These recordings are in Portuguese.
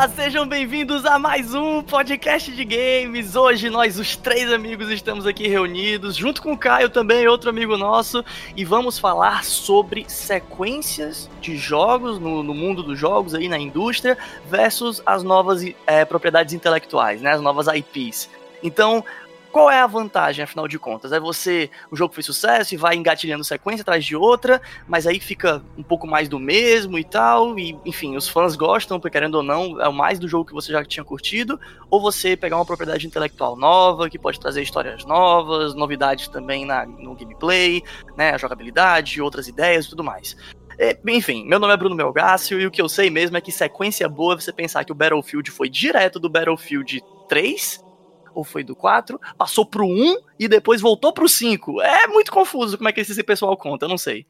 Olá, sejam bem-vindos a mais um podcast de games. Hoje nós, os três amigos, estamos aqui reunidos, junto com o Caio também, outro amigo nosso, e vamos falar sobre sequências de jogos no, no mundo dos jogos aí na indústria versus as novas é, propriedades intelectuais, né, as novas IPs. Então, qual é a vantagem, afinal de contas? É você, o jogo fez sucesso e vai engatilhando sequência atrás de outra, mas aí fica um pouco mais do mesmo e tal, e enfim, os fãs gostam, porque querendo ou não, é o mais do jogo que você já tinha curtido, ou você pegar uma propriedade intelectual nova, que pode trazer histórias novas, novidades também na, no gameplay, né, a jogabilidade, outras ideias e tudo mais. É, enfim, meu nome é Bruno Melgácio e o que eu sei mesmo é que sequência boa é você pensar que o Battlefield foi direto do Battlefield 3 ou foi do 4, passou pro 1 e depois voltou pro 5. É muito confuso como é que esse pessoal conta, eu não sei.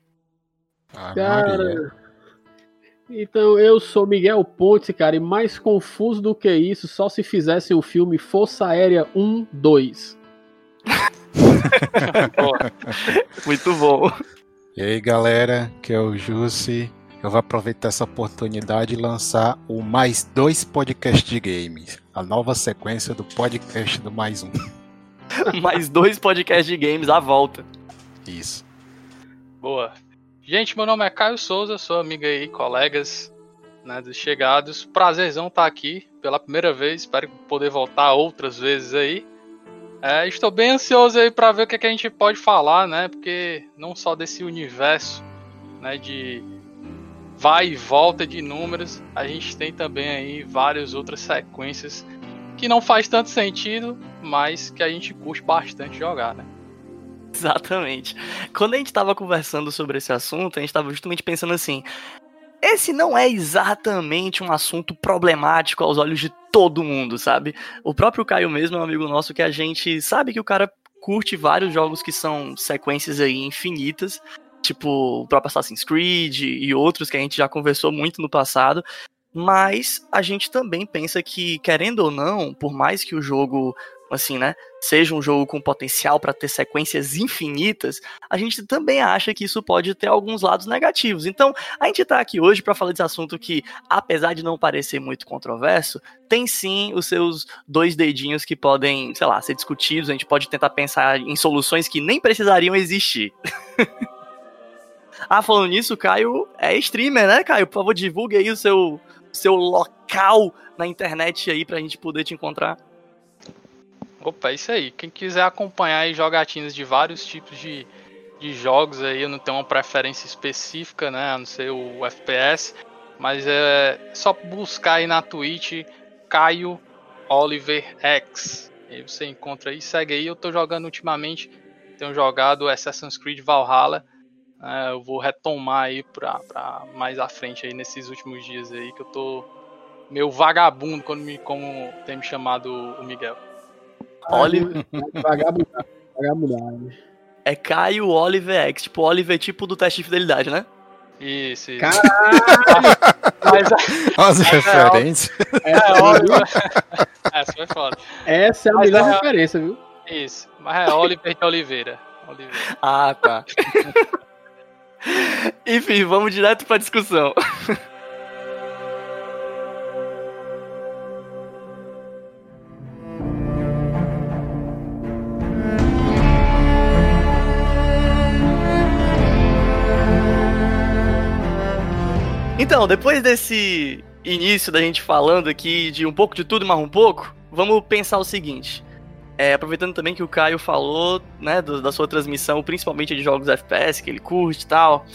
Ah, cara, então eu sou Miguel Pontes, cara, e mais confuso do que isso, só se fizesse o filme Força Aérea 1, 2. muito bom. E aí, galera, que é o Jussi. Eu vou aproveitar essa oportunidade e lançar o mais dois podcasts de games. A nova sequência do podcast do mais um. mais dois podcasts de games à volta. Isso. Boa. Gente, meu nome é Caio Souza, sou amigo aí, colegas né, dos chegados. Prazerzão estar aqui pela primeira vez, espero poder voltar outras vezes aí. É, estou bem ansioso aí para ver o que, é que, a gente pode falar, né? Porque não só desse universo, né, de vai e volta de números, a gente tem também aí várias outras sequências que não faz tanto sentido, mas que a gente curte bastante jogar, né? Exatamente. Quando a gente estava conversando sobre esse assunto, a gente estava justamente pensando assim: esse não é exatamente um assunto problemático aos olhos de todo mundo, sabe? O próprio Caio mesmo é um amigo nosso que a gente sabe que o cara curte vários jogos que são sequências aí infinitas tipo o próprio Assassin's Creed e outros que a gente já conversou muito no passado. Mas a gente também pensa que, querendo ou não, por mais que o jogo, assim, né, seja um jogo com potencial para ter sequências infinitas, a gente também acha que isso pode ter alguns lados negativos. Então, a gente está aqui hoje para falar desse assunto que, apesar de não parecer muito controverso, tem sim os seus dois dedinhos que podem, sei lá, ser discutidos. A gente pode tentar pensar em soluções que nem precisariam existir. Ah, falando nisso, Caio é streamer, né, Caio? Por favor, divulgue aí o seu, seu local na internet aí pra gente poder te encontrar. Opa, é isso aí. Quem quiser acompanhar aí jogatinas de vários tipos de, de jogos aí, eu não tenho uma preferência específica, né? A não ser o FPS. Mas é só buscar aí na Twitch Caio Oliver X. Aí você encontra aí, segue aí. Eu tô jogando ultimamente, tenho jogado Assassin's Creed Valhalla é, eu vou retomar aí pra, pra mais à frente aí nesses últimos dias aí que eu tô meio vagabundo quando me, como tem me chamado o Miguel. Oliver. Vagabundagem. Vagabundagem. É Caio Oliver X, tipo Oliver tipo do teste de fidelidade, né? Isso, isso. Caralho! Mas, As referências. É, é Oliver. Essa foi foda. Essa é a Mas melhor é- referência, viu? Isso. Mas é Oliver de Oliveira. Oliveira. Ah, tá. Enfim, vamos direto pra discussão. Então, depois desse início da gente falando aqui de um pouco de tudo, mas um pouco, vamos pensar o seguinte. É, aproveitando também que o Caio falou, né, do- da sua transmissão, principalmente de jogos FPS, que ele curte e tal.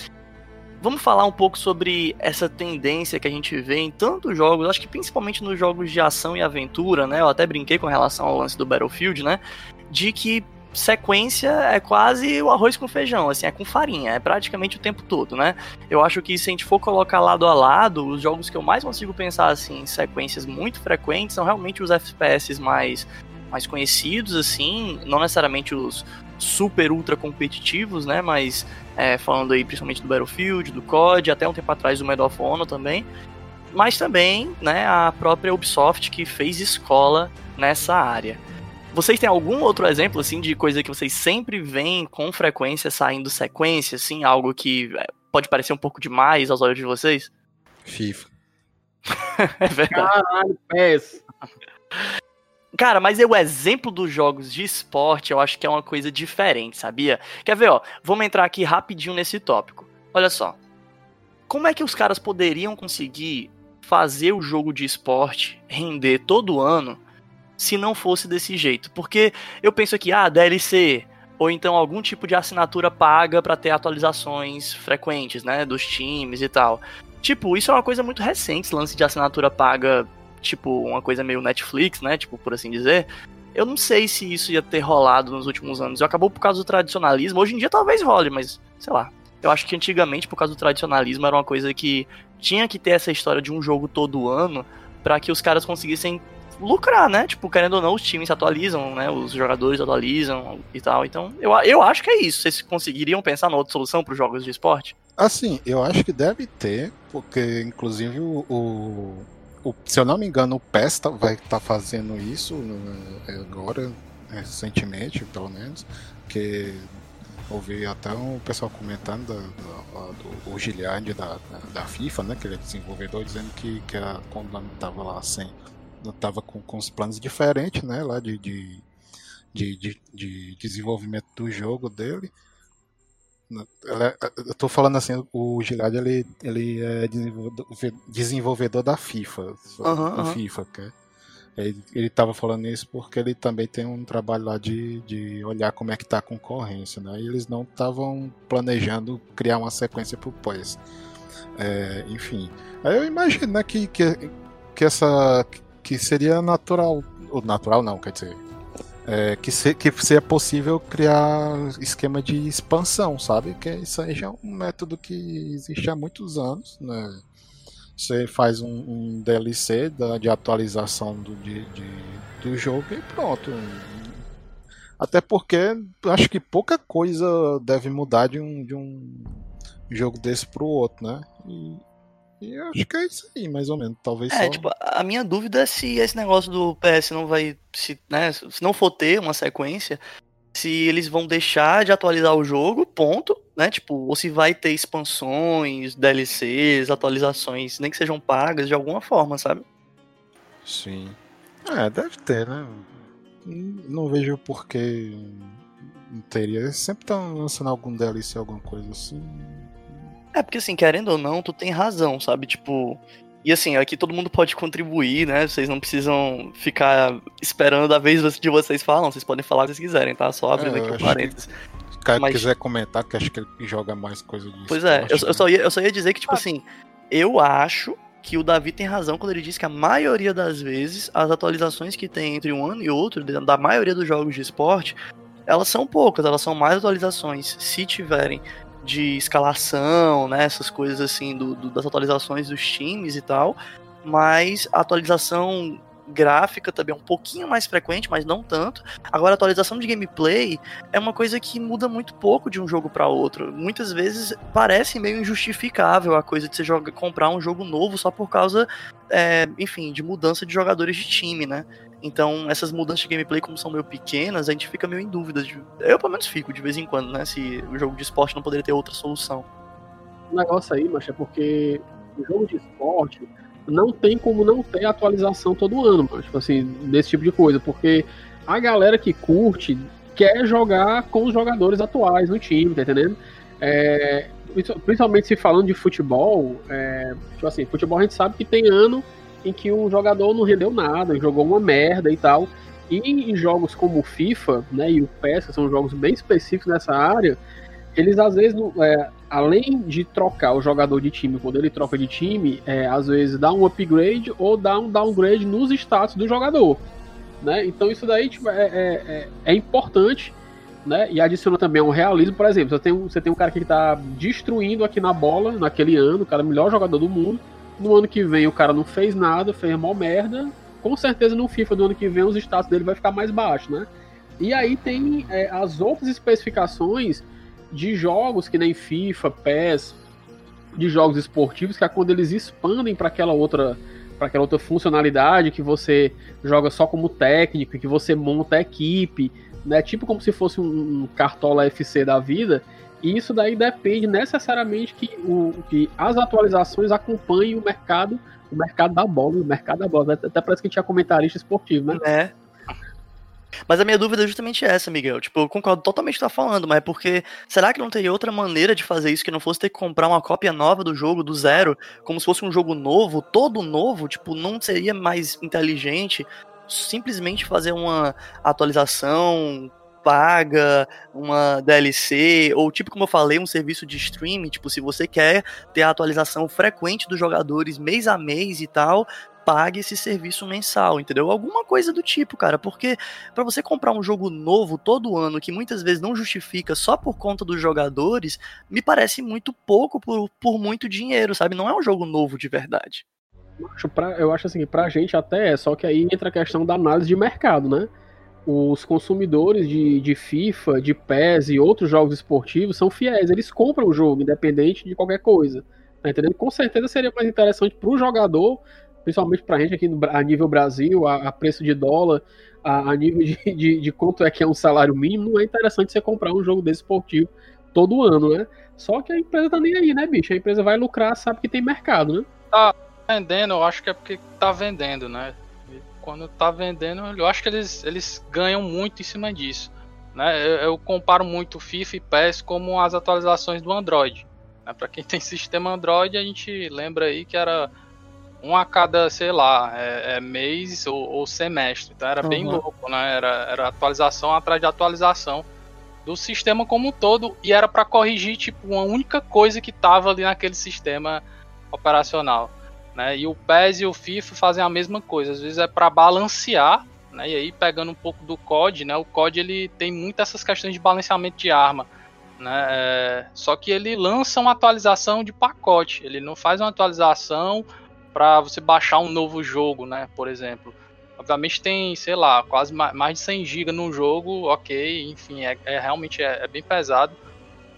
Vamos falar um pouco sobre essa tendência que a gente vê em tantos jogos, acho que principalmente nos jogos de ação e aventura, né? Eu até brinquei com relação ao lance do Battlefield, né? De que sequência é quase o arroz com feijão, assim, é com farinha, é praticamente o tempo todo, né? Eu acho que se a gente for colocar lado a lado, os jogos que eu mais consigo pensar assim, em sequências muito frequentes são realmente os FPS mais mais conhecidos, assim, não necessariamente os super ultra competitivos, né? Mas é, falando aí principalmente do Battlefield, do COD, até um tempo atrás do Medal of Honor também. Mas também, né, a própria Ubisoft que fez escola nessa área. Vocês têm algum outro exemplo, assim, de coisa que vocês sempre veem com frequência saindo sequência, assim, algo que é, pode parecer um pouco demais aos olhos de vocês? FIFA. é verdade. Caralho, PES. Cara, mas o exemplo dos jogos de esporte eu acho que é uma coisa diferente, sabia? Quer ver, ó? Vamos entrar aqui rapidinho nesse tópico. Olha só. Como é que os caras poderiam conseguir fazer o jogo de esporte render todo ano se não fosse desse jeito? Porque eu penso aqui, ah, DLC, ou então algum tipo de assinatura paga para ter atualizações frequentes, né, dos times e tal. Tipo, isso é uma coisa muito recente, esse lance de assinatura paga, tipo, uma coisa meio Netflix, né, tipo, por assim dizer. Eu não sei se isso ia ter rolado nos últimos anos. Acabou por causa do tradicionalismo. Hoje em dia talvez role, mas sei lá. Eu acho que antigamente, por causa do tradicionalismo, era uma coisa que tinha que ter essa história de um jogo todo ano para que os caras conseguissem lucrar, né? Tipo, querendo ou não, os times atualizam, né? Os jogadores atualizam e tal. Então, eu, eu acho que é isso. Vocês conseguiriam pensar numa outra solução para os jogos de esporte? Assim, eu acho que deve ter, porque inclusive o, o, o se eu não me engano, o PES tá, vai estar tá fazendo isso né, agora, recentemente, pelo menos, que ouvi até um pessoal comentando do o Giliard da, da, FIFA, né, que ele é desenvolvedor, dizendo que, que a, quando estava lá sem estava com, com os planos diferentes, né, lá de, de, de, de, de desenvolvimento do jogo dele. É, eu estou falando assim, o Gilad ele, ele é desenvolvedor, da FIFA, uhum, uhum. FIFA, que ele estava falando isso porque ele também tem um trabalho lá de, de olhar como é que está a concorrência, né? E eles não estavam planejando criar uma sequência para o PES. É, enfim, eu imagino né, que, que, que essa que seria natural, ou natural não, quer dizer, é, que, se, que seria possível criar esquema de expansão, sabe? Que isso aí já é um método que existe há muitos anos, né? Você faz um, um DLC da, de atualização do, de, de, do jogo e pronto. Até porque acho que pouca coisa deve mudar de um, de um jogo desse pro outro, né? E, e eu acho que é isso aí, mais ou menos. Talvez é, só... tipo, a minha dúvida é se esse negócio do PS não vai. Se, né, se não for ter uma sequência, se eles vão deixar de atualizar o jogo, ponto, né? Tipo, ou se vai ter expansões, DLCs, atualizações, nem que sejam pagas de alguma forma, sabe? Sim. É, deve ter, né? Não vejo por que não teria. Eles sempre estão lançando algum DLC, alguma coisa assim. É, porque assim, querendo ou não, tu tem razão, sabe? Tipo. E assim, aqui todo mundo pode contribuir, né? Vocês não precisam ficar esperando a vez de vocês falam, vocês podem falar o que vocês quiserem, tá? Só abrindo é, aqui o parênteses. Se o cara Mas... quiser comentar, que acho que ele joga mais coisa disso. Pois é, eu, eu, só ia, eu só ia dizer que, tipo ah. assim, eu acho que o Davi tem razão quando ele diz que a maioria das vezes as atualizações que tem entre um ano e outro, da maioria dos jogos de esporte, elas são poucas, elas são mais atualizações se tiverem de escalação, né, essas coisas assim, do, do, das atualizações dos times e tal, mas a atualização gráfica também é um pouquinho mais frequente, mas não tanto. Agora, a atualização de gameplay é uma coisa que muda muito pouco de um jogo para outro. Muitas vezes parece meio injustificável a coisa de você joga, comprar um jogo novo só por causa, é, enfim, de mudança de jogadores de time, né? Então, essas mudanças de gameplay, como são meio pequenas, a gente fica meio em dúvida. De... Eu, pelo menos, fico de vez em quando, né? Se o jogo de esporte não poderia ter outra solução. O negócio aí, mas é porque o jogo de esporte não tem como não ter atualização todo ano, mas, tipo assim, desse tipo de coisa, porque a galera que curte quer jogar com os jogadores atuais no time, tá entendendo? É, principalmente se falando de futebol, é, tipo assim, futebol a gente sabe que tem ano em que o jogador não rendeu nada, jogou uma merda e tal. E em jogos como o FIFA, né, e o PES, que são jogos bem específicos nessa área, eles às vezes, é, além de trocar o jogador de time, quando ele troca de time, é, às vezes dá um upgrade ou dá um downgrade nos status do jogador. Né? Então isso daí tipo, é, é, é, é importante né? E adiciona também um realismo, por exemplo, você tem um, você tem um cara que está destruindo aqui na bola naquele ano, o cara é o melhor jogador do mundo. No ano que vem o cara não fez nada, fez mal merda. Com certeza no FIFA do ano que vem os status dele vai ficar mais baixo, né? E aí tem é, as outras especificações de jogos que nem FIFA, PES, de jogos esportivos, que é quando eles expandem para aquela outra para aquela outra funcionalidade que você joga só como técnico, que você monta a equipe, né? Tipo como se fosse um, um cartola FC da vida, e isso daí depende necessariamente que, o, que as atualizações acompanhem o mercado o mercado da bola, o mercado da bola. Até parece que tinha comentarista esportivo, né? É. Mas a minha dúvida é justamente essa, Miguel. Tipo, eu concordo totalmente com o que tá falando, mas é porque será que não teria outra maneira de fazer isso que não fosse ter que comprar uma cópia nova do jogo do zero, como se fosse um jogo novo, todo novo? Tipo, não seria mais inteligente simplesmente fazer uma atualização paga, uma DLC, ou tipo como eu falei, um serviço de streaming, tipo, se você quer ter a atualização frequente dos jogadores mês a mês e tal, pague esse serviço mensal, entendeu? Alguma coisa do tipo, cara, porque para você comprar um jogo novo todo ano, que muitas vezes não justifica só por conta dos jogadores, me parece muito pouco por, por muito dinheiro, sabe? Não é um jogo novo de verdade. Eu acho, pra, eu acho assim, pra gente até é, só que aí entra a questão da análise de mercado, né? Os consumidores de, de FIFA, de PES e outros jogos esportivos são fiéis, eles compram o jogo, independente de qualquer coisa. Tá entendendo? Com certeza seria mais interessante para o jogador principalmente para a gente aqui no, a nível Brasil, a, a preço de dólar, a, a nível de, de, de, quanto é que é um salário mínimo, não é interessante você comprar um jogo desse esportivo todo ano, né? Só que a empresa tá nem aí, né, bicho? A empresa vai lucrar, sabe que tem mercado, né? Tá vendendo, eu acho que é porque tá vendendo, né? Quando tá vendendo, eu acho que eles, eles ganham muito em cima disso. Né? Eu, eu comparo muito FIFA e PES como as atualizações do Android. Né? Para quem tem sistema Android, a gente lembra aí que era um a cada, sei lá, é, é mês ou, ou, semestre. Então era uhum. bem louco, né? Era, era atualização atrás de atualização do sistema como um todo e era para corrigir tipo uma única coisa que tava ali naquele sistema operacional, né? E o PES e o FIFA fazem a mesma coisa, às vezes é para balancear, né? E aí pegando um pouco do COD, né? O COD ele tem muitas essas questões de balanceamento de arma, né? É... Só que ele lança uma atualização de pacote, ele não faz uma atualização para você baixar um novo jogo, né? Por exemplo. Obviamente tem, sei lá, quase mais de 100 GB no jogo, ok, enfim, é, é realmente é, é, bem pesado,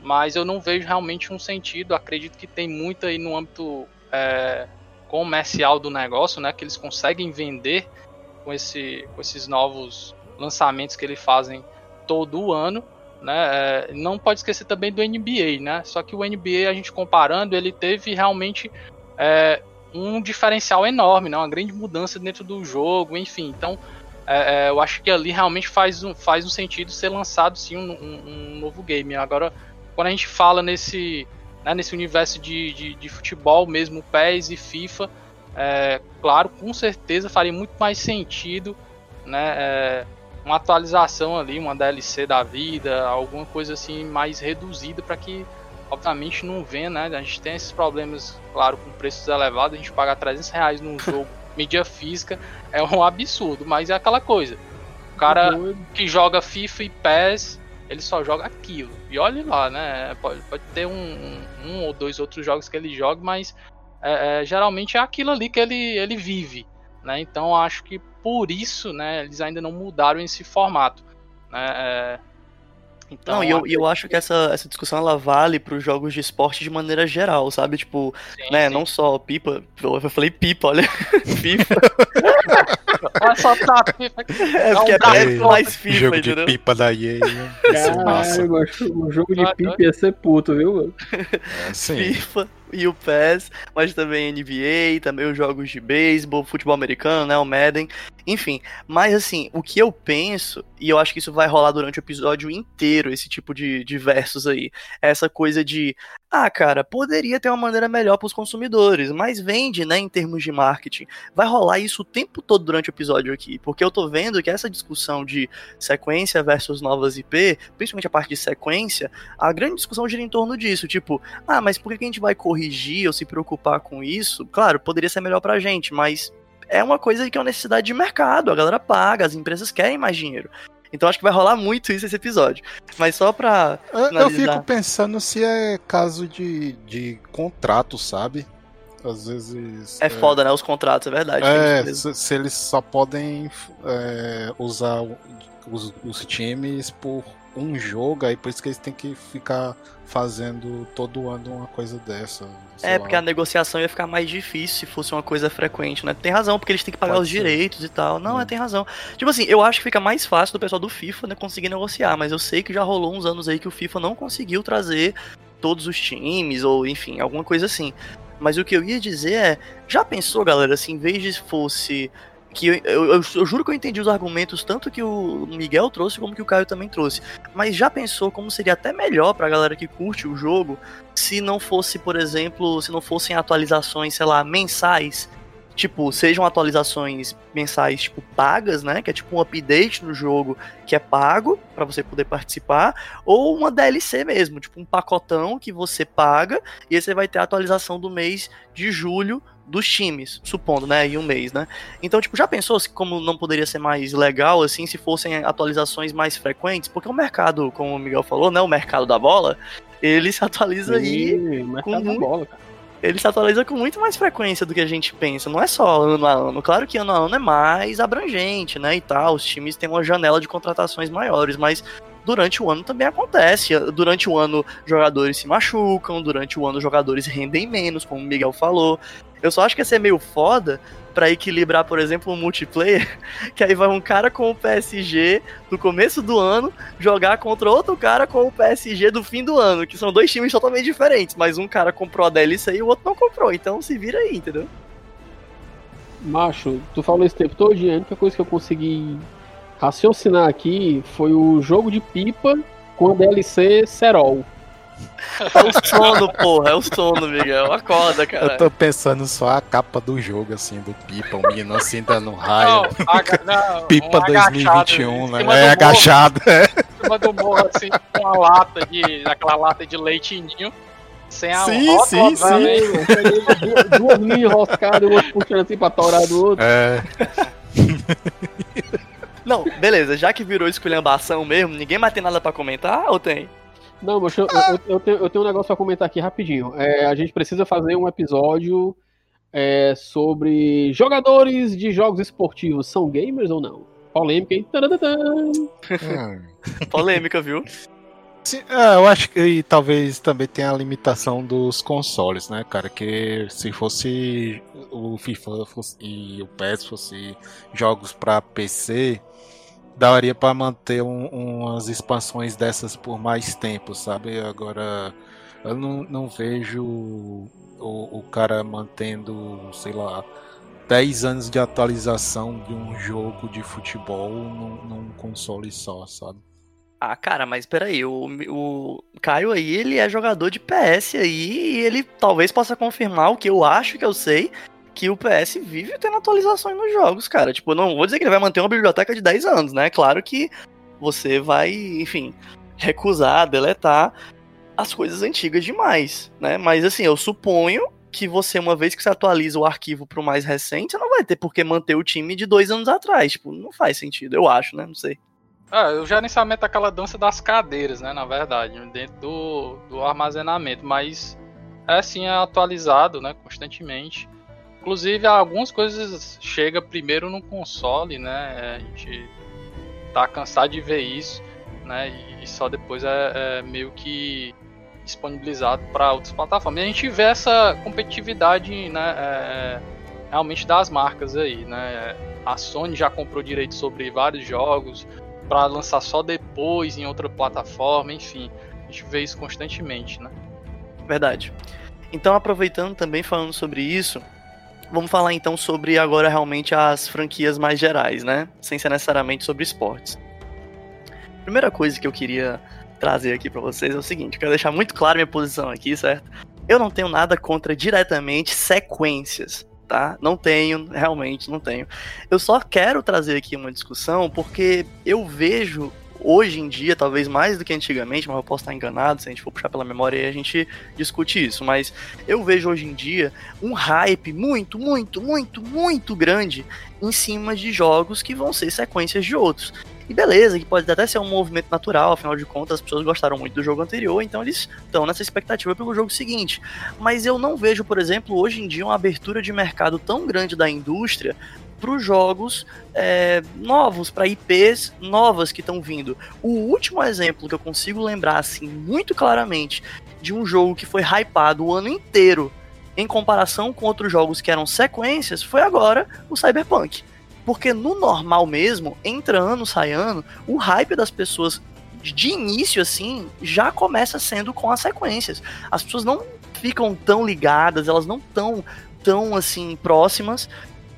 mas eu não vejo realmente um sentido. Acredito que tem muito aí no âmbito é, comercial do negócio, né? Que eles conseguem vender com, esse, com esses novos lançamentos que eles fazem todo ano. Né? É, não pode esquecer também do NBA, né? Só que o NBA, a gente comparando, ele teve realmente é, um diferencial enorme, né? uma grande mudança dentro do jogo, enfim. Então, é, é, eu acho que ali realmente faz um, faz um sentido ser lançado sim um, um, um novo game. Agora, quando a gente fala nesse, né, nesse universo de, de, de, futebol mesmo, PES e FIFA, é, claro, com certeza faria muito mais sentido né, é, uma atualização ali, uma DLC da vida, alguma coisa assim mais reduzida para que obviamente não vê, né? A gente tem esses problemas, claro, com preços elevados, a gente pagar 300 reais num jogo mídia física é um absurdo, mas é aquela coisa. O cara que joga FIFA e PES, ele só joga aquilo. E olhe lá, né? Pode, pode ter um, um, ou dois outros jogos que ele joga, mas é, é, geralmente é aquilo ali que ele, ele vive. Né? Então acho que por isso né, eles ainda não mudaram esse formato. Né? É, então, não, e eu, eu acho que essa, essa discussão ela vale para os jogos de esporte de maneira geral, sabe? Tipo, sim, né, sim. não só pipa, eu falei pipa, olha, FIFA. Olha só tá, pipa. É porque é, é mais FIFA, jogo entendeu? de pipa da EA. Caralho, o jogo de pipa ia ser puto, viu, mano? É, sim. FIFA, e o PES, mas também NBA, também os jogos de beisebol, futebol americano, né, o Madden, enfim. Mas assim, o que eu penso, e eu acho que isso vai rolar durante o episódio inteiro, esse tipo de, de versos aí, é essa coisa de, ah, cara, poderia ter uma maneira melhor para os consumidores, mas vende, né, em termos de marketing. Vai rolar isso o tempo todo durante o episódio aqui, porque eu tô vendo que essa discussão de sequência versus novas IP, principalmente a parte de sequência, a grande discussão gira em torno disso, tipo, ah, mas por que a gente vai corrigir ou se preocupar com isso? Claro, poderia ser melhor pra gente, mas é uma coisa que é uma necessidade de mercado, a galera paga, as empresas querem mais dinheiro. Então acho que vai rolar muito isso esse episódio. Mas só pra. Eu, eu fico pensando se é caso de, de contrato, sabe? Às vezes. É, é foda, né? Os contratos, é verdade. É, se, se, eles só podem é, usar os, os times por um jogo, aí por isso que eles têm que ficar fazendo todo ano uma coisa dessa. É, lá. porque a negociação ia ficar mais difícil se fosse uma coisa frequente, né? Tem razão, porque eles têm que pagar Pode os ser. direitos e tal. Não, hum. é, tem razão. Tipo assim, eu acho que fica mais fácil do pessoal do FIFA né, conseguir negociar, mas eu sei que já rolou uns anos aí que o FIFA não conseguiu trazer todos os times, ou enfim, alguma coisa assim. Mas o que eu ia dizer é, já pensou, galera, se em vez de fosse que eu, eu, eu, juro que eu entendi os argumentos tanto que o Miguel trouxe como que o Caio também trouxe. Mas já pensou como seria até melhor pra galera que curte o jogo se não fosse, por exemplo, se não fossem atualizações, sei lá, mensais tipo, sejam atualizações mensais, tipo, pagas, né? Que é tipo um update no jogo que é pago para você poder participar, ou uma DLC mesmo, tipo um pacotão que você paga e aí você vai ter a atualização do mês de julho dos times, supondo, né, em um mês, né? Então, tipo, já pensou se como não poderia ser mais legal assim se fossem atualizações mais frequentes? Porque o mercado, como o Miguel falou, né, o mercado da bola, ele se atualiza Sim, aí o mercado da bola, cara ele se atualiza com muito mais frequência do que a gente pensa. Não é só ano a ano. Claro que ano a ano é mais abrangente, né? E tal. Os times têm uma janela de contratações maiores, mas durante o ano também acontece. Durante o ano, jogadores se machucam, durante o ano, jogadores rendem menos, como o Miguel falou. Eu só acho que ia ser meio foda para equilibrar, por exemplo, um multiplayer, que aí vai um cara com o PSG do começo do ano jogar contra outro cara com o PSG do fim do ano, que são dois times totalmente diferentes, mas um cara comprou a DLC e o outro não comprou, então se vira aí, entendeu? Macho, tu falou esse tempo todo, a única coisa que eu consegui raciocinar aqui foi o jogo de pipa com a DLC Serol. É o sono, porra, é o sono, Miguel. Acorda, cara. Eu tô pensando só a capa do jogo, assim, do Pipa, o menino assim dando raio. Não, não, Pipa um 2021, né? É agachado. É. Em cima do morro, assim, com uma lata de. aquela lata de leitinho. Sem a sim, rótulo, sim, sim. Duas linhas enroscadas, o outro puxando assim pra torar do outro. É. Não, beleza, já que virou esculhambação mesmo, ninguém mais tem nada pra comentar ou tem? Não, mas eu, eu, eu, tenho, eu tenho um negócio pra comentar aqui rapidinho. É, a gente precisa fazer um episódio é, sobre jogadores de jogos esportivos. São gamers ou não? Polêmica, hein? Hum. Polêmica, viu? Sim, é, eu acho que talvez também tenha a limitação dos consoles, né, cara? Que se fosse o FIFA fosse, e o PES fosse jogos para PC, daria para manter um, umas expansões dessas por mais tempo, sabe? Agora eu não, não vejo o, o cara mantendo, sei lá, 10 anos de atualização de um jogo de futebol num, num console só, sabe? Ah, cara, mas peraí, o, o Caio aí, ele é jogador de PS aí e ele talvez possa confirmar o que eu acho que eu sei, que o PS vive tendo atualizações nos jogos, cara. Tipo, não vou dizer que ele vai manter uma biblioteca de 10 anos, né? Claro que você vai, enfim, recusar, deletar as coisas antigas demais, né? Mas assim, eu suponho que você, uma vez que você atualiza o arquivo para o mais recente, você não vai ter por que manter o time de dois anos atrás. Tipo, não faz sentido, eu acho, né? Não sei. Ah, o gerenciamento é aquela dança das cadeiras, né? Na verdade, dentro do, do armazenamento, mas é assim, é atualizado, né? Constantemente. Inclusive, algumas coisas chega primeiro no console, né? A gente tá cansado de ver isso, né? E só depois é, é meio que disponibilizado para outras plataformas. E a gente vê essa competitividade, né? É, realmente das marcas aí, né? A Sony já comprou direito sobre vários jogos para lançar só depois em outra plataforma, enfim, a gente vê isso constantemente, né? Verdade. Então, aproveitando também falando sobre isso, Vamos falar então sobre agora realmente as franquias mais gerais, né? Sem ser necessariamente sobre esportes. Primeira coisa que eu queria trazer aqui para vocês é o seguinte, quero deixar muito claro minha posição aqui, certo? Eu não tenho nada contra diretamente sequências, tá? Não tenho, realmente não tenho. Eu só quero trazer aqui uma discussão porque eu vejo hoje em dia, talvez mais do que antigamente, mas eu posso estar enganado, se a gente for puxar pela memória aí a gente discute isso, mas eu vejo hoje em dia um hype muito, muito, muito, muito grande em cima de jogos que vão ser sequências de outros. E beleza, que pode até ser um movimento natural, afinal de contas as pessoas gostaram muito do jogo anterior, então eles estão nessa expectativa pelo jogo seguinte. Mas eu não vejo, por exemplo, hoje em dia uma abertura de mercado tão grande da indústria para os jogos é, novos, para IPs novas que estão vindo. O último exemplo que eu consigo lembrar assim muito claramente de um jogo que foi hypado o ano inteiro em comparação com outros jogos que eram sequências foi agora o Cyberpunk. Porque no normal mesmo, entra ano, sai ano, o hype das pessoas de início assim já começa sendo com as sequências. As pessoas não ficam tão ligadas, elas não estão tão assim próximas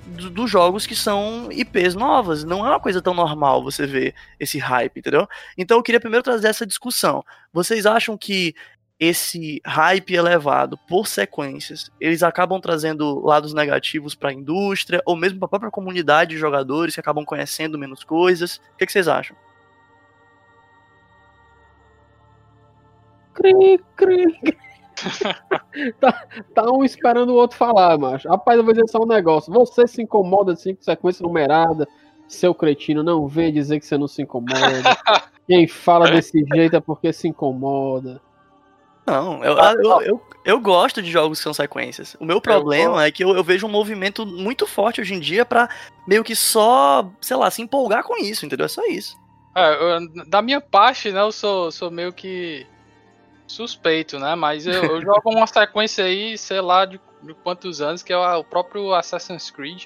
dos jogos que são IPs novas. Não é uma coisa tão normal você ver esse hype, entendeu? Então eu queria primeiro trazer essa discussão. Vocês acham que esse hype elevado por sequências, eles acabam trazendo lados negativos para a indústria ou mesmo para a própria comunidade de jogadores que acabam conhecendo menos coisas? O que, que vocês acham? Cri, cri, cri. Tá, tá, um esperando o outro falar, macho. Rapaz, eu vou dizer só um negócio. Você se incomoda assim com sequência numerada, seu cretino, não vem dizer que você não se incomoda. Quem fala desse jeito é porque se incomoda. Não, eu, eu, eu, eu, gosto de jogos que são sequências. O meu problema é que eu, eu vejo um movimento muito forte hoje em dia para meio que só, sei lá, se empolgar com isso, entendeu? É só isso. É, da minha parte, né, eu sou, sou meio que suspeito, né? Mas eu, eu jogo uma sequência aí, sei lá de, de, quantos anos, que é o próprio Assassin's Creed,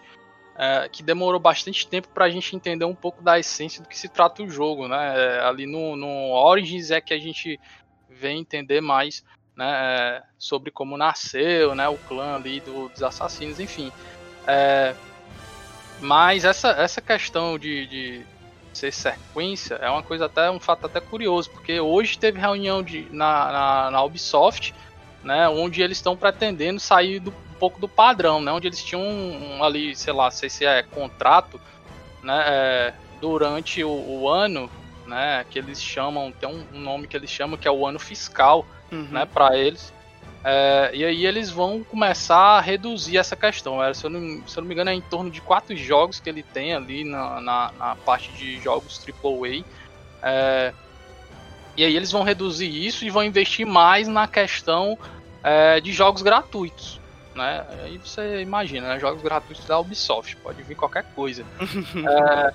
é, que demorou bastante tempo pra gente entender um pouco da essência do que se trata o jogo, né? É, ali no, no Origins é que a gente vem entender mais né, é, sobre como nasceu, né? O clã ali do, dos assassinos, enfim. É, mas essa, essa questão de, de ser sequência é uma coisa até um fato até curioso, porque hoje teve reunião de, na, na, na Ubisoft, né, onde eles estão pretendendo sair do, um pouco do padrão, né, onde eles tinham um, um ali, sei lá, sei se é contrato, né, é, durante o, o, ano, né, que eles chamam, tem um, um, nome que eles chamam que é o ano fiscal, uhum. né, para eles, é, e aí eles vão começar a reduzir essa questão. É, se, eu não, se eu não me engano, é em torno de quatro jogos que ele tem ali na, na, na parte de jogos AAA. É, e aí eles vão reduzir isso e vão investir mais na questão é, de jogos gratuitos. Né? Aí você imagina, né? jogos gratuitos da Ubisoft, pode vir qualquer coisa. é,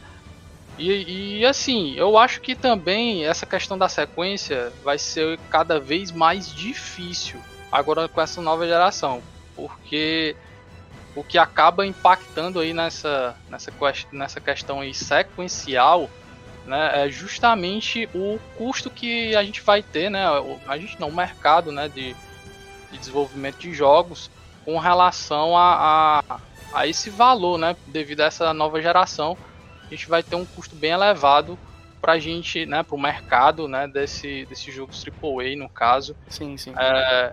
e, e, assim, eu acho que também essa questão da sequência vai ser cada vez mais difícil agora com essa nova geração, porque o que acaba impactando aí nessa, nessa, nessa questão aí sequencial né, é justamente o custo que a gente vai ter, né, a gente não, o mercado né, de, de desenvolvimento de jogos com relação a, a, a esse valor, né, devido a essa nova geração, a gente vai ter um custo bem elevado para a gente, né, para o mercado, né, desse, desse jogos AAA no caso. Sim, sim. É,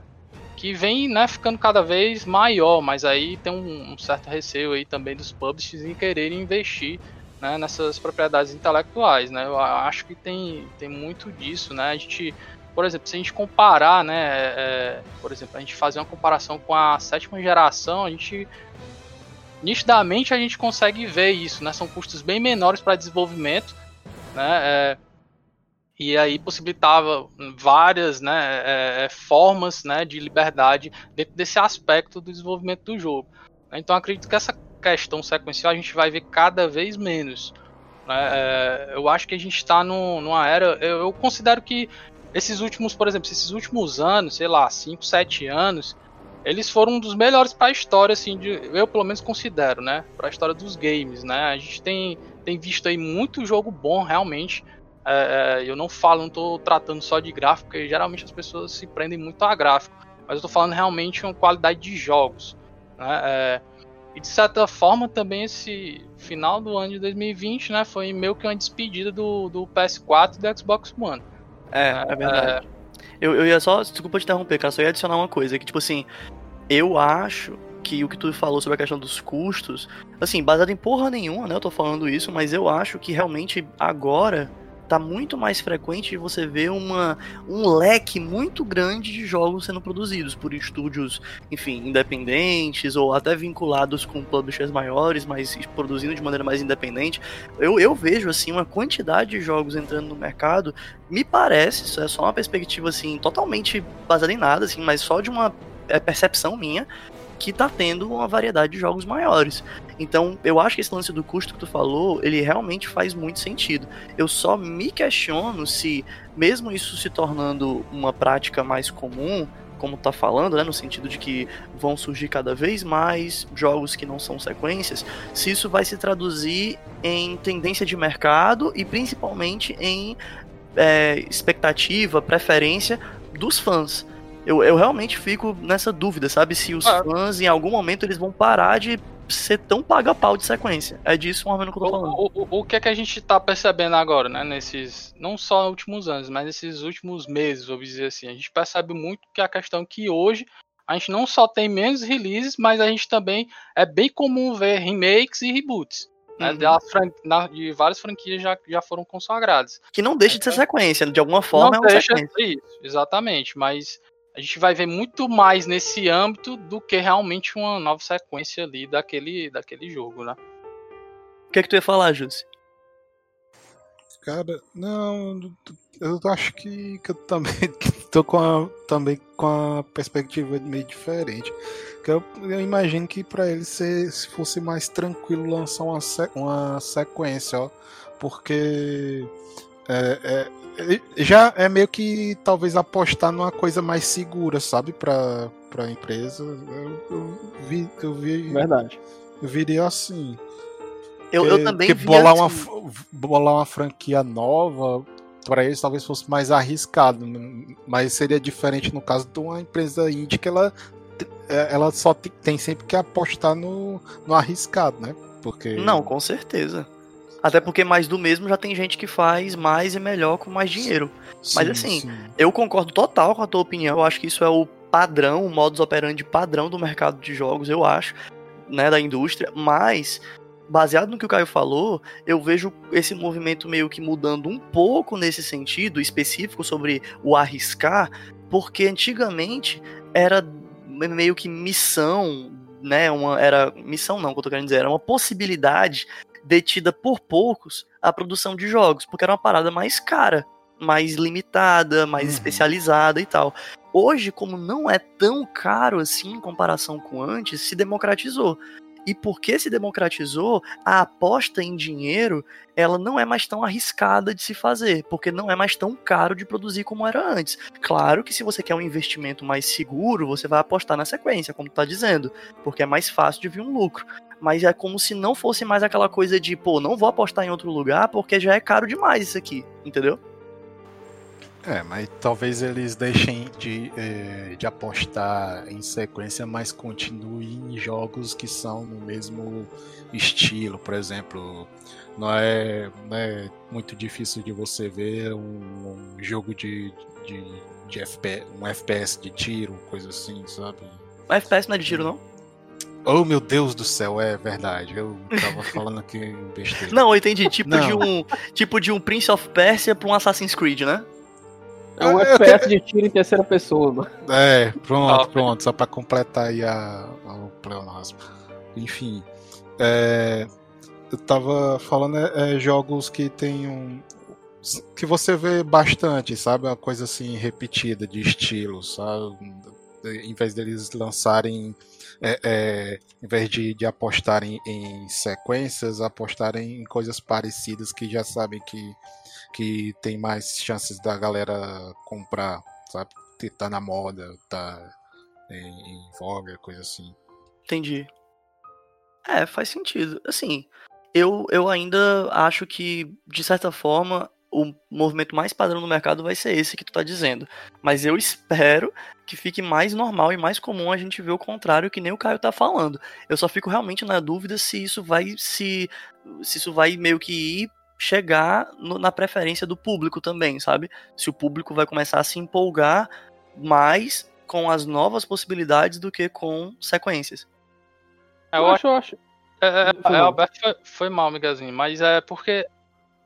que vem né, ficando cada vez maior, mas aí tem um, um certo receio aí também dos publishers em quererem investir né, nessas propriedades intelectuais, né? Eu acho que tem, tem muito disso, né? A gente, por exemplo, se a gente comparar, né, é, por exemplo, a gente fazer uma comparação com a sétima geração, a gente nitidamente a gente consegue ver isso, né? São custos bem menores para desenvolvimento, né? É, e aí possibilitava várias né, é, é, formas né, de liberdade dentro desse aspecto do desenvolvimento do jogo. Então acredito que essa questão sequencial a gente vai ver cada vez menos. Né? É, eu acho que a gente está numa era. Eu, eu, considero que esses últimos, por exemplo, esses últimos anos, sei lá, 5, 7 anos, eles foram um dos melhores para a história, assim, de, eu pelo menos considero, né? Para a história dos games, né? A gente tem, tem visto aí muito jogo bom realmente é, é, eu não falo, não estou tratando só de gráfico, porque geralmente as pessoas se prendem muito a gráfico, mas eu estou falando realmente uma qualidade de jogos. Né? É, e de certa forma também esse final do ano de 2020 né, foi meio que uma despedida do, do PS4 e do Xbox One. É, é, é verdade. Eu, eu ia só, desculpa te interromper, cara, só ia adicionar uma coisa, que tipo assim, eu acho que o que tu falou sobre a questão dos custos, assim, baseado em porra nenhuma, né, eu tô falando isso, mas eu acho que realmente agora tá muito mais frequente de você ver uma, um leque muito grande de jogos sendo produzidos por estúdios, enfim, independentes ou até vinculados com publishers maiores, mas produzindo de maneira mais independente. Eu, eu vejo assim uma quantidade de jogos entrando no mercado. Me parece, isso é só uma perspectiva assim totalmente baseada em nada, assim, mas só de uma é, percepção minha que tá tendo uma variedade de jogos maiores. Então, eu acho que esse lance do custo que tu falou, ele realmente faz muito sentido. Eu só me questiono se, mesmo isso se tornando uma prática mais comum, como tá falando, né, no sentido de que vão surgir cada vez mais jogos que não são sequências, se isso vai se traduzir em tendência de mercado e principalmente em é, expectativa, preferência dos fãs. Eu, eu realmente fico nessa dúvida, sabe? Se os Ah. fãs, em algum momento, eles vão parar de ser tão paga-pau de sequência. É disso mais ou menos que eu tô falando. O, o, o- o que é que a gente tá percebendo agora, né? Nesses. Não só nos últimos anos, mas nesses últimos meses, vou dizer assim. A gente percebe muito que a questão é que hoje a gente não só tem menos releases, mas a gente também. É bem comum ver remakes e reboots. Né, Uhum. de várias franquias já, já foram consagradas. Que não deixa de ser sequência, de alguma forma não é uma deixa sequência. isso, exatamente. Mas a gente vai ver muito mais nesse âmbito do que realmente uma nova sequência ali daquele, daquele jogo, né? O que é que tu ia falar, Júlio? Cara, não, eu acho que, que eu também que tô com a, também com a perspectiva meio diferente. Que eu, eu imagino que pra ele se, se fosse mais tranquilo lançar uma, uma sequência, ó, porque é, é, já é meio que talvez apostar numa coisa mais segura, sabe, pra, pra empresa. Eu, eu vi, eu vi, Verdade. eu viria assim. Eu, eu Porque- também porque vi bolar, assim, uma, bolar uma franquia nova para eles talvez fosse mais arriscado, n- mas seria diferente no caso de uma empresa indie que ela é, ela só te- tem sempre que apostar no, no arriscado, né? Porque Não, com certeza. Até porque mais do mesmo já tem gente que faz mais e melhor com mais dinheiro. mas Sim, assim, sim. Eu concordo total com a tua opinião. Eu acho que isso é o padrão, o modus operandi padrão do mercado de jogos, eu acho, né, da indústria. Mas, baseado no que o Caio falou, eu vejo esse movimento meio que mudando um pouco nesse sentido específico sobre o arriscar, porque antigamente era meio que missão, né? Uma, era missão não, que eu tô querendo dizer, era uma possibilidade detida por poucos a produção de jogos, porque era uma parada mais cara mais limitada, mais Uhum. especializada e tal. Hoje, como não é tão caro assim em comparação com antes, se democratizou. E porque se democratizou, a aposta em dinheiro, ela não é mais tão arriscada de se fazer, porque não é mais tão caro de produzir como era antes. Claro que se você quer um investimento mais seguro, você vai apostar na sequência, como tu tá dizendo, porque é mais fácil de vir um lucro. Mas é como se não fosse mais aquela coisa de, pô, não vou apostar em outro lugar porque já é caro demais isso aqui, entendeu? É, mas talvez eles deixem de, eh, de apostar em sequência, mas continuem em jogos que são no mesmo estilo. Por exemplo, não é, não é muito difícil de você ver um, um jogo de, de, de FPS, um FPS de tiro, coisa assim, sabe? Mas FPS não é de tiro, não? Oh meu Deus do céu, é verdade. Eu tava falando aqui besteira. Não, eu entendi. Tipo, Não. De, um, tipo de um Prince of Persia pra um Assassin's Creed, né? É um FPS de tiro em terceira pessoa, mano. É, pronto, Top. pronto, só pra completar aí a, a- o pleonasmo. Enfim, é, eu tava falando é, é, jogos que tem um. que você vê bastante, sabe? Uma coisa assim repetida de estilo, sabe? Em vez deles lançarem. É, é, em vez de, de apostarem em sequências, apostarem em coisas parecidas que já sabem que, que tem mais chances da galera comprar, sabe? Que tá na moda, tá em, em voga, coisa assim. Entendi. É, faz sentido. Assim, eu, eu ainda acho que, de certa forma, o movimento mais padrão no mercado vai ser esse que tu tá dizendo. Mas eu espero que fique mais normal e mais comum a gente ver o contrário, que nem o Caio tá falando. Eu só fico realmente na dúvida se isso vai se. se isso vai meio que ir chegar no- na preferência do público também, sabe? Se o público vai começar a se empolgar mais com as novas possibilidades do que com sequências. É, Eu acho, eu acho. É, é, mal. Alberto foi, foi mal, Migazinho, mas é porque,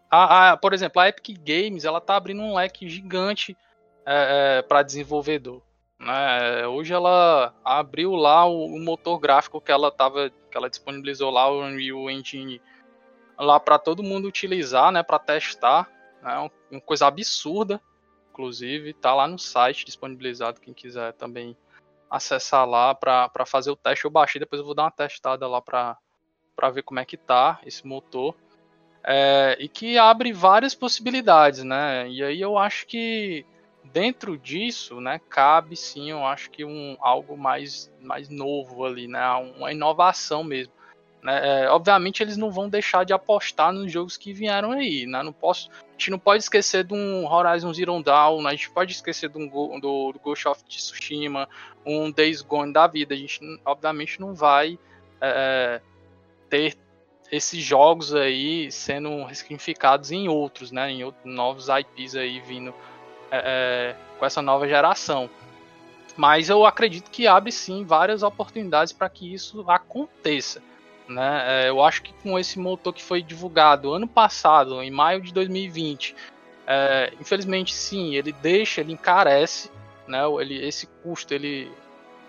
a, a- por exemplo, a Epic Games ela tá abrindo um leque gigante é, para desenvolvedor. Né? Hoje ela abriu lá o, o motor gráfico que ela tava, que ela disponibilizou lá o Unreal Engine lá para todo mundo utilizar, né, para testar, né, um- uma coisa absurda, inclusive, tá lá no site disponibilizado quem quiser também acessar lá para fazer o teste. Eu baixei, depois eu vou dar uma testada lá para ver como é que tá esse motor. É, e que abre várias possibilidades, né? E aí eu acho que dentro disso, né, cabe sim, eu acho que um algo mais mais novo ali, né? Uma inovação mesmo. Né? É, obviamente eles não vão deixar de apostar nos jogos que vieram aí, né? Não posso, a gente não pode esquecer de um Horizon Zero Dawn, né? a gente pode esquecer de um do, do Ghost of Tsushima, um Days Gone da vida. A gente obviamente não vai é, é ter esses jogos aí sendo ressignificados em outros, né? Em outros, novos IPs aí vindo é, é, com essa nova geração. Mas eu acredito que abre sim várias oportunidades para que isso aconteça. Né? É, eu acho que com esse motor que foi divulgado ano passado, em maio de 2020, é, infelizmente sim, ele deixa, ele encarece, né? ele, esse custo ele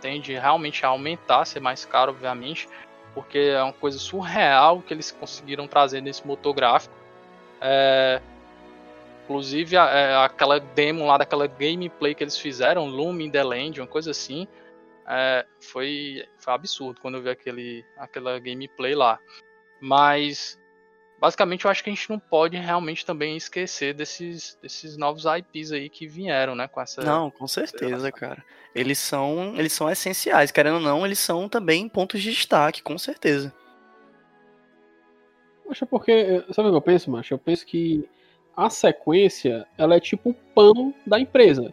tende realmente a aumentar, ser mais caro, obviamente, porque é uma coisa surreal que eles conseguiram trazer nesse motor gráfico. É, inclusive a, é, aquela demo lá daquela gameplay que eles fizeram, in the Land, uma coisa assim, é, foi, foi absurdo quando eu vi aquele, aquela gameplay lá. Mas basicamente eu acho que a gente não pode realmente também esquecer desses, desses novos IPs aí que vieram, né, com essa Não, com certeza, cara. Eles são, eles são essenciais, querendo ou não, eles são também pontos de destaque, com certeza. Acho porque, sabe o que eu penso, macho? Eu penso que a sequência, ela é tipo o pão da empresa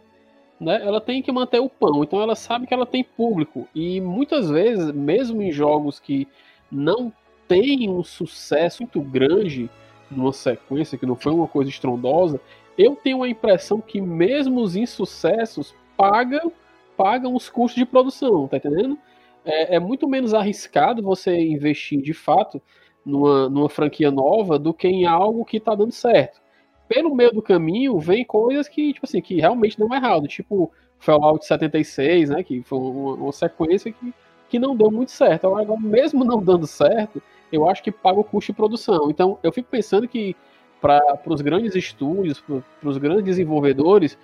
né, ela tem que manter o pão, então ela sabe que ela tem público. E muitas vezes, mesmo em jogos que não têm um sucesso muito grande numa sequência, que não foi uma coisa estrondosa, eu tenho a impressão que mesmo os insucessos pagam, pagam os custos de produção, tá entendendo? É, é muito menos arriscado você investir de fato numa, numa franquia nova do que em algo que está dando certo pelo meio do caminho vem coisas que, tipo assim, que realmente não é errado, tipo Fallout 76, né, que foi uma, uma, sequência que, que não deu muito certo. Agora, mesmo não dando certo, eu acho que paga o custo de produção. Então, eu fico pensando que para os grandes estúdios, para os grandes desenvolvedores,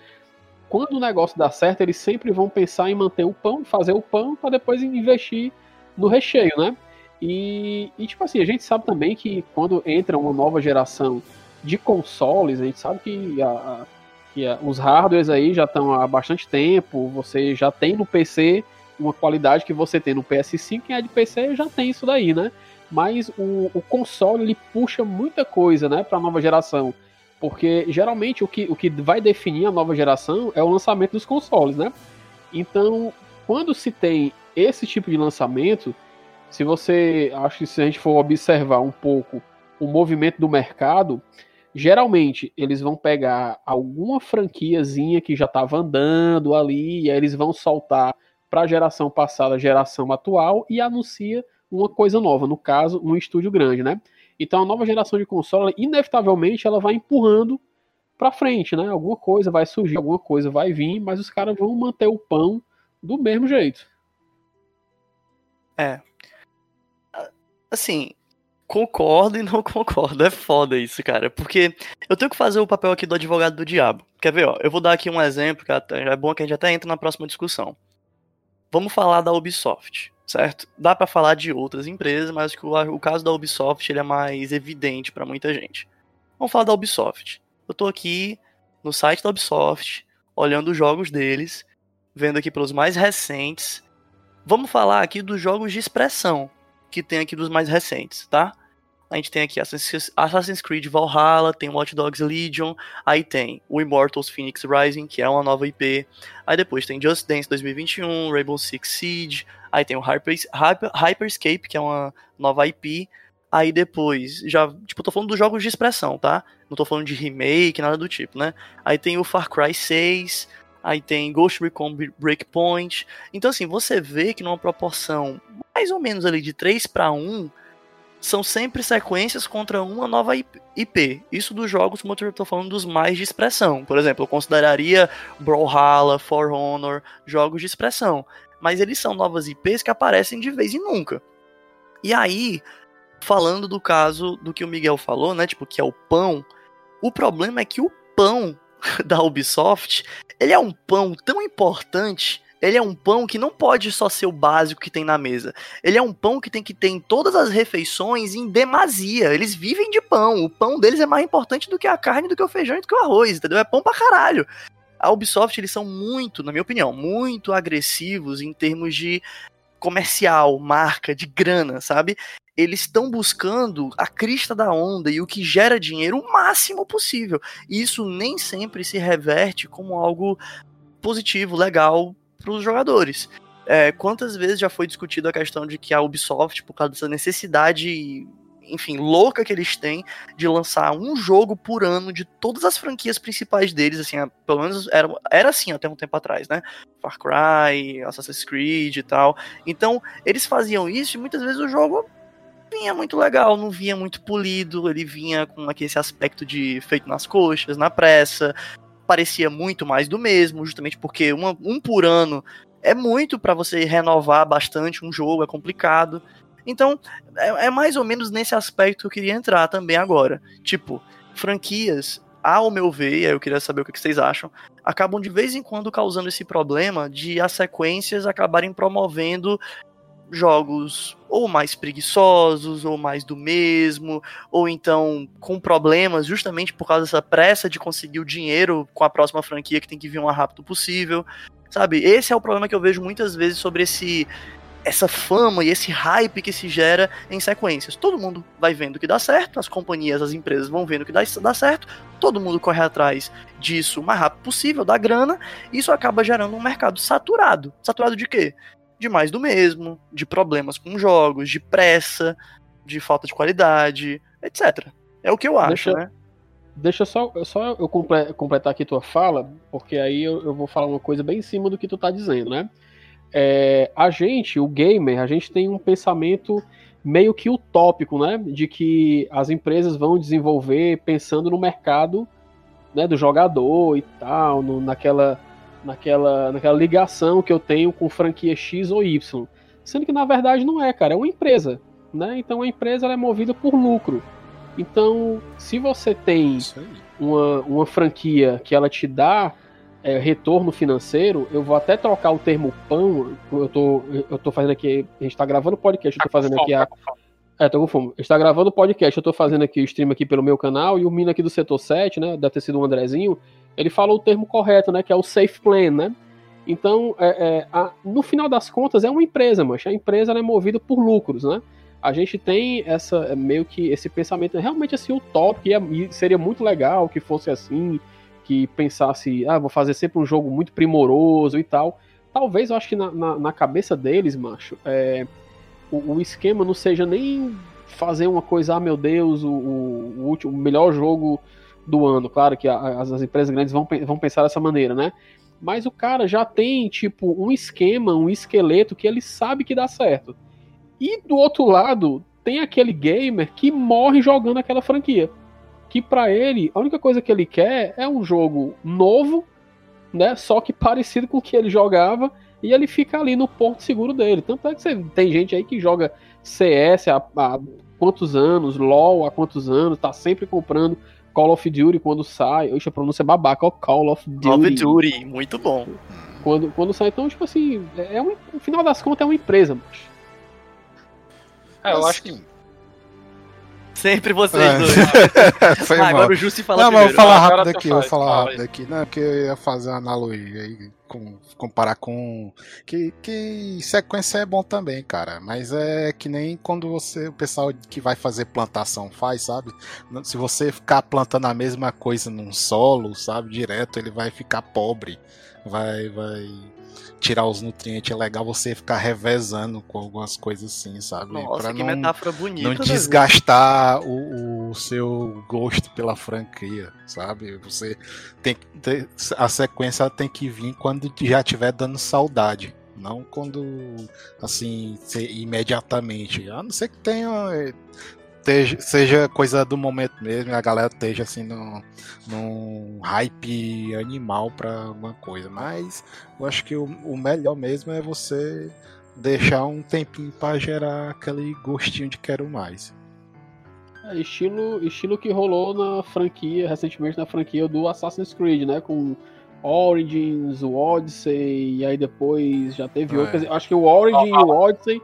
quando o negócio dá certo, eles sempre vão pensar em manter o pão, fazer o pão, para depois investir no recheio, né? E, e, tipo assim, a gente sabe também que quando entra uma nova geração de consoles, a gente sabe que, a, que a, os hardwares aí já estão há bastante tempo, você já tem no PC uma qualidade que você tem no PS5, quem é de PC já tem isso daí, né? Mas o, o console ele puxa muita coisa, né, para a nova geração, porque geralmente o que, o que vai definir a nova geração é o lançamento dos consoles, né? Então, quando se tem esse tipo de lançamento, se você, acho que se a gente for observar um pouco o movimento do mercado, Geralmente, eles vão pegar alguma franquiazinha que já estava andando ali, e aí eles vão soltar para a geração passada, geração atual, e anuncia uma coisa nova, no caso, um estúdio grande, né? Então a nova geração de console, inevitavelmente, ela vai empurrando para frente, né? Alguma coisa vai surgir, alguma coisa vai vir, mas os caras vão manter o pão do mesmo jeito. É. Assim, Concordo e não concordo. É foda isso, cara. Porque eu tenho que fazer o papel aqui do advogado do diabo. Quer ver, ó? Eu vou dar aqui um exemplo, que é bom que a gente até entre na próxima discussão. Vamos falar da Ubisoft, certo? Dá para falar de outras empresas, mas o, caso da Ubisoft ele é mais evidente para muita gente. Vamos falar da Ubisoft. Eu tô aqui no site da Ubisoft, olhando os jogos deles, vendo aqui pelos mais recentes. Vamos falar aqui dos jogos de expressão, que tem aqui dos mais recentes, tá? A gente tem aqui Assassin's Creed Valhalla, tem Watch Dogs Legion, aí tem o Immortals Phoenix Rising, que é uma nova IP, aí depois tem Just Dance 2021, Rainbow Six Siege, aí tem o Hyper, Hyper, Hyperscape, que é uma nova IP, aí depois, já, tipo, tô falando dos jogos de expressão, tá? Não tô falando de remake, nada do tipo, né? Aí tem o Far Cry 6, aí tem Ghost Recon Breakpoint. Então, assim, você vê que numa proporção mais ou menos ali de 3 para 1, são sempre sequências contra uma nova IP. Isso dos jogos, como eu tô falando, dos mais de expressão. Por exemplo, eu consideraria Brawlhalla, For Honor, jogos de expressão. Mas eles são novas IPs que aparecem de vez em nunca. E aí, falando do caso do que o Miguel falou, né? Tipo, que é o pão. O problema é que o pão da Ubisoft, ele é um pão tão importante ele é um pão que não pode só ser o básico que tem na mesa. Ele é um pão que tem que ter em todas as refeições em demasia. Eles vivem de pão. O pão deles é mais importante do que a carne, do que o feijão e do que o arroz, entendeu? É pão pra caralho. A Ubisoft, eles são muito, na minha opinião, muito agressivos em termos de comercial, marca, de grana, sabe? eles estão buscando a crista da onda e o que gera dinheiro o máximo possível. E isso nem sempre se reverte como algo positivo, legal para os jogadores. É, quantas vezes já foi discutido a questão de que a Ubisoft, por causa dessa necessidade enfim, louca que eles têm de lançar um jogo por ano de todas as franquias principais deles, assim, pelo menos era, era assim até um tempo atrás, né? Far Cry, Assassin's Creed e tal. Então, eles faziam isso e muitas vezes o jogo vinha muito legal, não vinha muito polido, ele vinha com aquele aspecto de feito nas coxas, na pressa, parecia muito mais do mesmo, justamente porque uma, um por ano é muito para você renovar bastante um jogo, é complicado. Então, é, é, mais ou menos nesse aspecto que eu queria entrar também agora. Tipo, franquias, ao meu ver, e aí eu queria saber o que vocês acham, acabam de vez em quando causando esse problema de as sequências acabarem promovendo jogos ou mais preguiçosos, ou mais do mesmo, ou então com problemas justamente por causa dessa pressa de conseguir o dinheiro com a próxima franquia que tem que vir o mais rápido possível. Sabe? Esse é o problema que eu vejo muitas vezes sobre esse essa fama e esse hype que se gera em sequências. Todo mundo vai vendo que dá certo, as companhias, as empresas vão vendo que dá, dá certo, todo mundo corre atrás disso o mais rápido possível, da grana, e isso acaba gerando um mercado saturado. Saturado de quê? De mais do mesmo, de problemas com jogos, de pressa, de falta de qualidade, etc. É o que eu acho, deixa, né? Deixa só, só eu completar aqui tua fala, porque aí eu, eu vou falar uma coisa bem em cima do que tu tá dizendo, né? é, a gente, o gamer, a gente tem um pensamento meio que utópico, né? De que as empresas vão desenvolver pensando no mercado né, do jogador e tal, no, naquela, naquela, naquela ligação que eu tenho com franquia X ou Y. Sendo que na verdade não é, cara, é uma empresa. Né? Então a empresa é movida por lucro. Então, se você tem uma, uma franquia que ela te dá é, retorno financeiro, eu vou até trocar o termo pão. Eu tô, eu tô fazendo aqui. A gente tá gravando podcast, eu tô fazendo aqui a. É, tô com fome. Está gravando o podcast, eu tô fazendo aqui o stream aqui pelo meu canal, e o menino aqui do setor 7, né? Deve ter sido o Andrezinho, ele falou o termo correto, né? Que é o safe plan, né? Então, é, é, a, no final das contas, é uma empresa, mas a empresa é movida por lucros, né? A gente tem essa é, meio que esse pensamento realmente assim utópico, e, e seria muito legal que fosse assim, que pensasse, ah, vou fazer sempre um jogo muito primoroso e tal. Talvez eu acho que na, na, na cabeça deles, macho, é, o, o, esquema não seja nem fazer uma coisa, ah, meu Deus, o, o, o último, o melhor jogo do ano. Claro que as, as empresas grandes vão, vão pensar dessa maneira, né? Mas o cara já tem, tipo, um esquema, um esqueleto que ele sabe que dá certo. E do outro lado, tem aquele gamer que morre jogando aquela franquia que para ele a única coisa que ele quer é um jogo novo, né? Só que parecido com o que ele jogava e ele fica ali no porto seguro dele. Tanto é que você tem gente aí que joga CS há, há quantos anos, LoL há quantos anos, tá sempre comprando Call of Duty quando sai. Oxe, a pronúncia é babaca, ó, Call of Duty. Call of Duty, muito bom. Quando, quando sai, então, tipo assim, é um, no final das contas é uma empresa, mas. É, eu acho que Sempre vocês é. dois. Foi ah, agora o Justi fala Não, primeiro. mas vou falar ah, rápido aqui, vou falar rápido aqui. Não, porque eu ia fazer uma analogia aí, com, comparar com... Que, que sequência é bom também, cara. Mas é que nem quando você, o pessoal que vai fazer plantação faz, sabe? Se você ficar plantando a mesma coisa num solo, sabe, direto, ele vai ficar pobre. Vai, vai tirar os nutrientes, é legal você ficar revezando com algumas coisas assim, sabe? Nossa, pra que não, metáfora bonita. Não desgastar o, o, seu gosto pela franquia, sabe? Você tem que ter, a sequência tem que vir quando já estiver dando saudade. Não quando, assim, imediatamente. A não ser que tenha esteja, seja coisa do momento mesmo a galera esteja assim num, num hype animal para alguma coisa. Mas eu acho que o, o melhor mesmo é você deixar um tempinho para gerar aquele gostinho de quero mais. É, estilo, estilo que rolou na franquia, recentemente na franquia do Assassin's Creed, né? Com Origins, o Odyssey, e aí depois já teve é. outro. Acho que o Origin e o Odyssey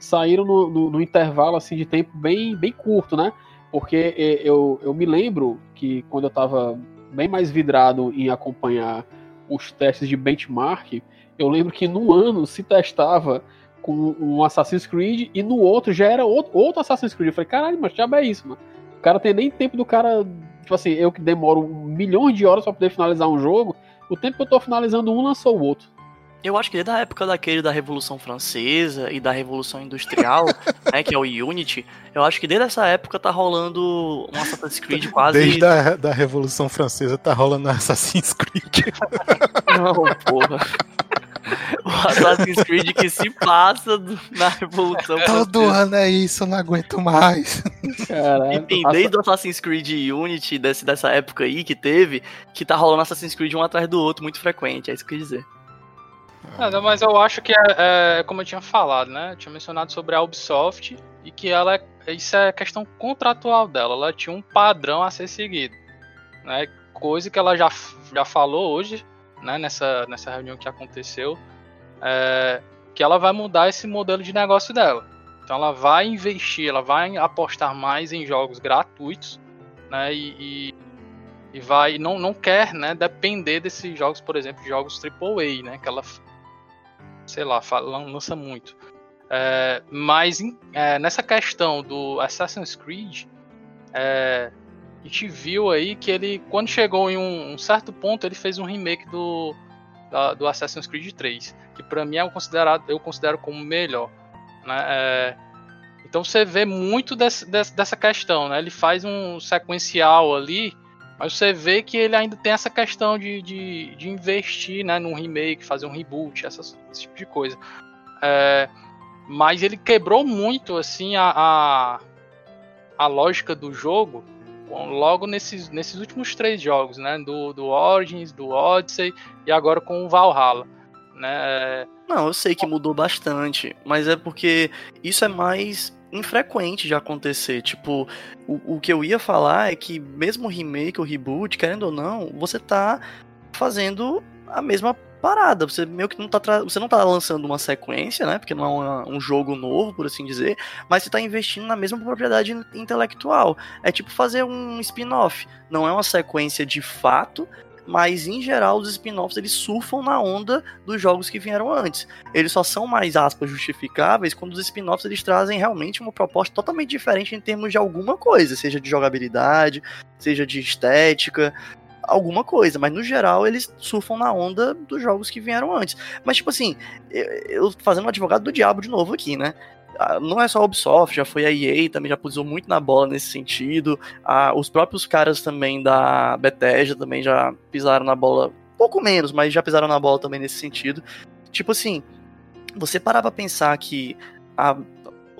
saíram no, no, no, intervalo assim de tempo bem, bem curto, né? Porque eu, eu me lembro que quando eu estava bem mais vidrado em acompanhar os testes de benchmark, eu lembro que no ano se testava com um Assassin's Creed e no outro já era outro, outro Assassin's Creed. Eu falei, caralho, mas já é isso, mano. O cara tem nem tempo do cara. Tipo assim, eu que demoro milhões de horas pra poder finalizar um jogo, o tempo que eu tô finalizando um lançou o outro. Eu acho que desde a época daquele da Revolução Francesa e da Revolução Industrial, né, que é o Unity, eu acho que desde essa época tá rolando um Assassin's Creed quase. Desde a da Revolução Francesa tá rolando Assassin's Creed. Não, porra. O Assassin's Creed que se passa do, na Revolução Todo ano é isso, eu não aguento mais. Caralho. Enfim, desde o Assassin's Creed Unity, desse, dessa época aí que teve, que tá rolando Assassin's Creed um atrás do outro, muito frequente, é isso que eu quis dizer. Nada, mas eu acho que é, é como eu tinha falado, né? Eu tinha mencionado sobre a Ubisoft e que ela é, isso é questão contratual dela. Ela tinha um padrão a ser seguido, né? Coisa que ela já, já falou hoje, né? Nessa, nessa reunião que aconteceu, é, que ela vai mudar esse modelo de negócio dela. Então ela vai investir, ela vai apostar mais em jogos gratuitos, né? E, e, e vai não, não quer, né? Depender desses jogos, por exemplo, jogos AAA, né? Que ela sei lá, fala, lança muito. É, mas é, nessa questão do Assassin's Creed, é, a gente viu aí que ele, quando chegou em um, um certo ponto, ele fez um remake do, da, do Assassin's Creed 3, que para mim é considerado, eu considero como melhor. Né? É, então você vê muito desse, desse, dessa questão, né? ele faz um sequencial ali, mas você vê que ele ainda tem essa questão de, de, de investir né, num remake, fazer um reboot, essas, esse tipo de coisa. É, mas ele quebrou muito assim a, a, a, lógica do jogo logo nesses, nesses últimos três jogos, né? Do, do Origins, do Odyssey e agora com o Valhalla. Né? Não, eu sei que mudou bastante, mas é porque isso é mais infrequente de acontecer. Tipo, o, o que eu ia falar é que mesmo o remake ou reboot, querendo ou não, você tá fazendo a mesma parada. Você meio que não tá você não tá lançando uma sequência, né? Porque não é uma, um jogo novo, por assim dizer, mas você tá investindo na mesma propriedade intelectual. É tipo fazer um spin-off. Não é uma sequência de fato, mas em geral os spin-offs eles surfam na onda dos jogos que vieram antes. Eles só são mais aspas justificáveis quando os spin-offs eles trazem realmente uma proposta totalmente diferente em termos de alguma coisa, seja de jogabilidade, seja de estética, alguma coisa, mas no geral eles surfam na onda dos jogos que vieram antes. Mas tipo assim, eu fazendo um advogado do diabo de novo aqui, né? não é só a Ubisoft, já foi a EA, também já pisou muito na bola nesse sentido. Ah, os próprios caras também da Bethesda também já pisaram na bola, pouco menos, mas já pisaram na bola também nesse sentido. Tipo assim, você parar pra pensar que a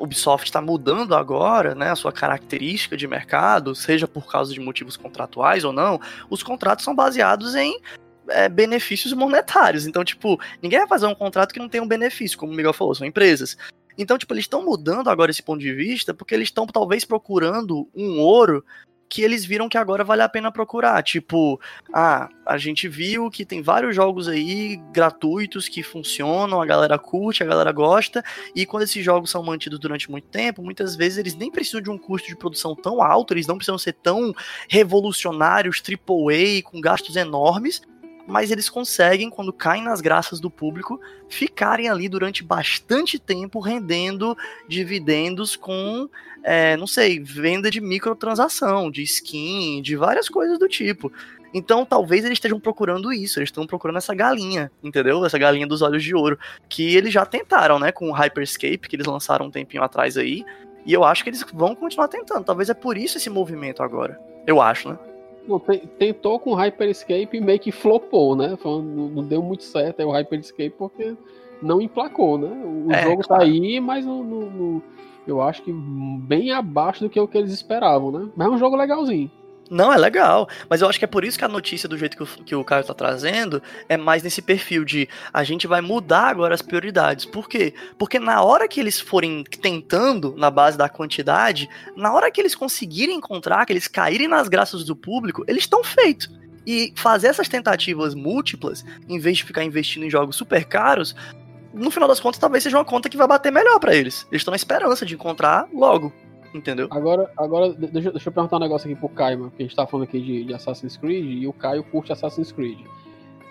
Ubisoft está mudando agora, né, a sua característica de mercado, seja por causa de motivos contratuais ou não, os contratos são baseados em é, benefícios monetários. Então, tipo, ninguém vai fazer um contrato que não tem um benefício, como o Miguel falou, são empresas. Então, tipo, eles estão mudando agora esse ponto de vista porque eles estão talvez procurando um ouro que eles viram que agora vale a pena procurar. Tipo, ah, a gente viu que tem vários jogos aí gratuitos que funcionam, a galera curte, a galera gosta, e quando esses jogos são mantidos durante muito tempo, muitas vezes eles nem precisam de um custo de produção tão alto, eles não precisam ser tão revolucionários, AAA, com gastos enormes, mas eles conseguem, quando caem nas graças do público, ficarem ali durante bastante tempo rendendo dividendos com, é, não sei, venda de microtransação, de skin, de várias coisas do tipo. Então, talvez eles estejam procurando isso, eles estão procurando essa galinha, entendeu? Essa galinha dos olhos de ouro, que eles já tentaram, né, com o Hyperscape, que eles lançaram um tempinho atrás aí, e eu acho que eles vão continuar tentando. Talvez é por isso esse movimento agora. Eu acho, né? Não, tentou com o Hyperscape e meio que flopou, né? Não, deu muito certo aí o Hyperscape porque não emplacou, né? O é, jogo claro. tá aí, mas no, no, no, eu acho que bem abaixo do que o que eles esperavam, né? Mas é um jogo legalzinho. Não, é legal. Mas eu acho que é por isso que a notícia, do jeito que o, que o Caio tá trazendo, é mais nesse perfil de a gente vai mudar agora as prioridades. Por quê? Porque na hora que eles forem tentando, na base da quantidade, na hora que eles conseguirem encontrar, que eles caírem nas graças do público, eles estão feitos. E fazer essas tentativas múltiplas, em vez de ficar investindo em jogos super caros, no final das contas, talvez seja uma conta que vai bater melhor para eles. Eles estão na esperança de encontrar logo. Entendeu? Agora, agora deixa, deixa eu perguntar um negócio aqui pro Caio, porque a gente tá falando aqui de, de Assassin's Creed e o Caio curte Assassin's Creed.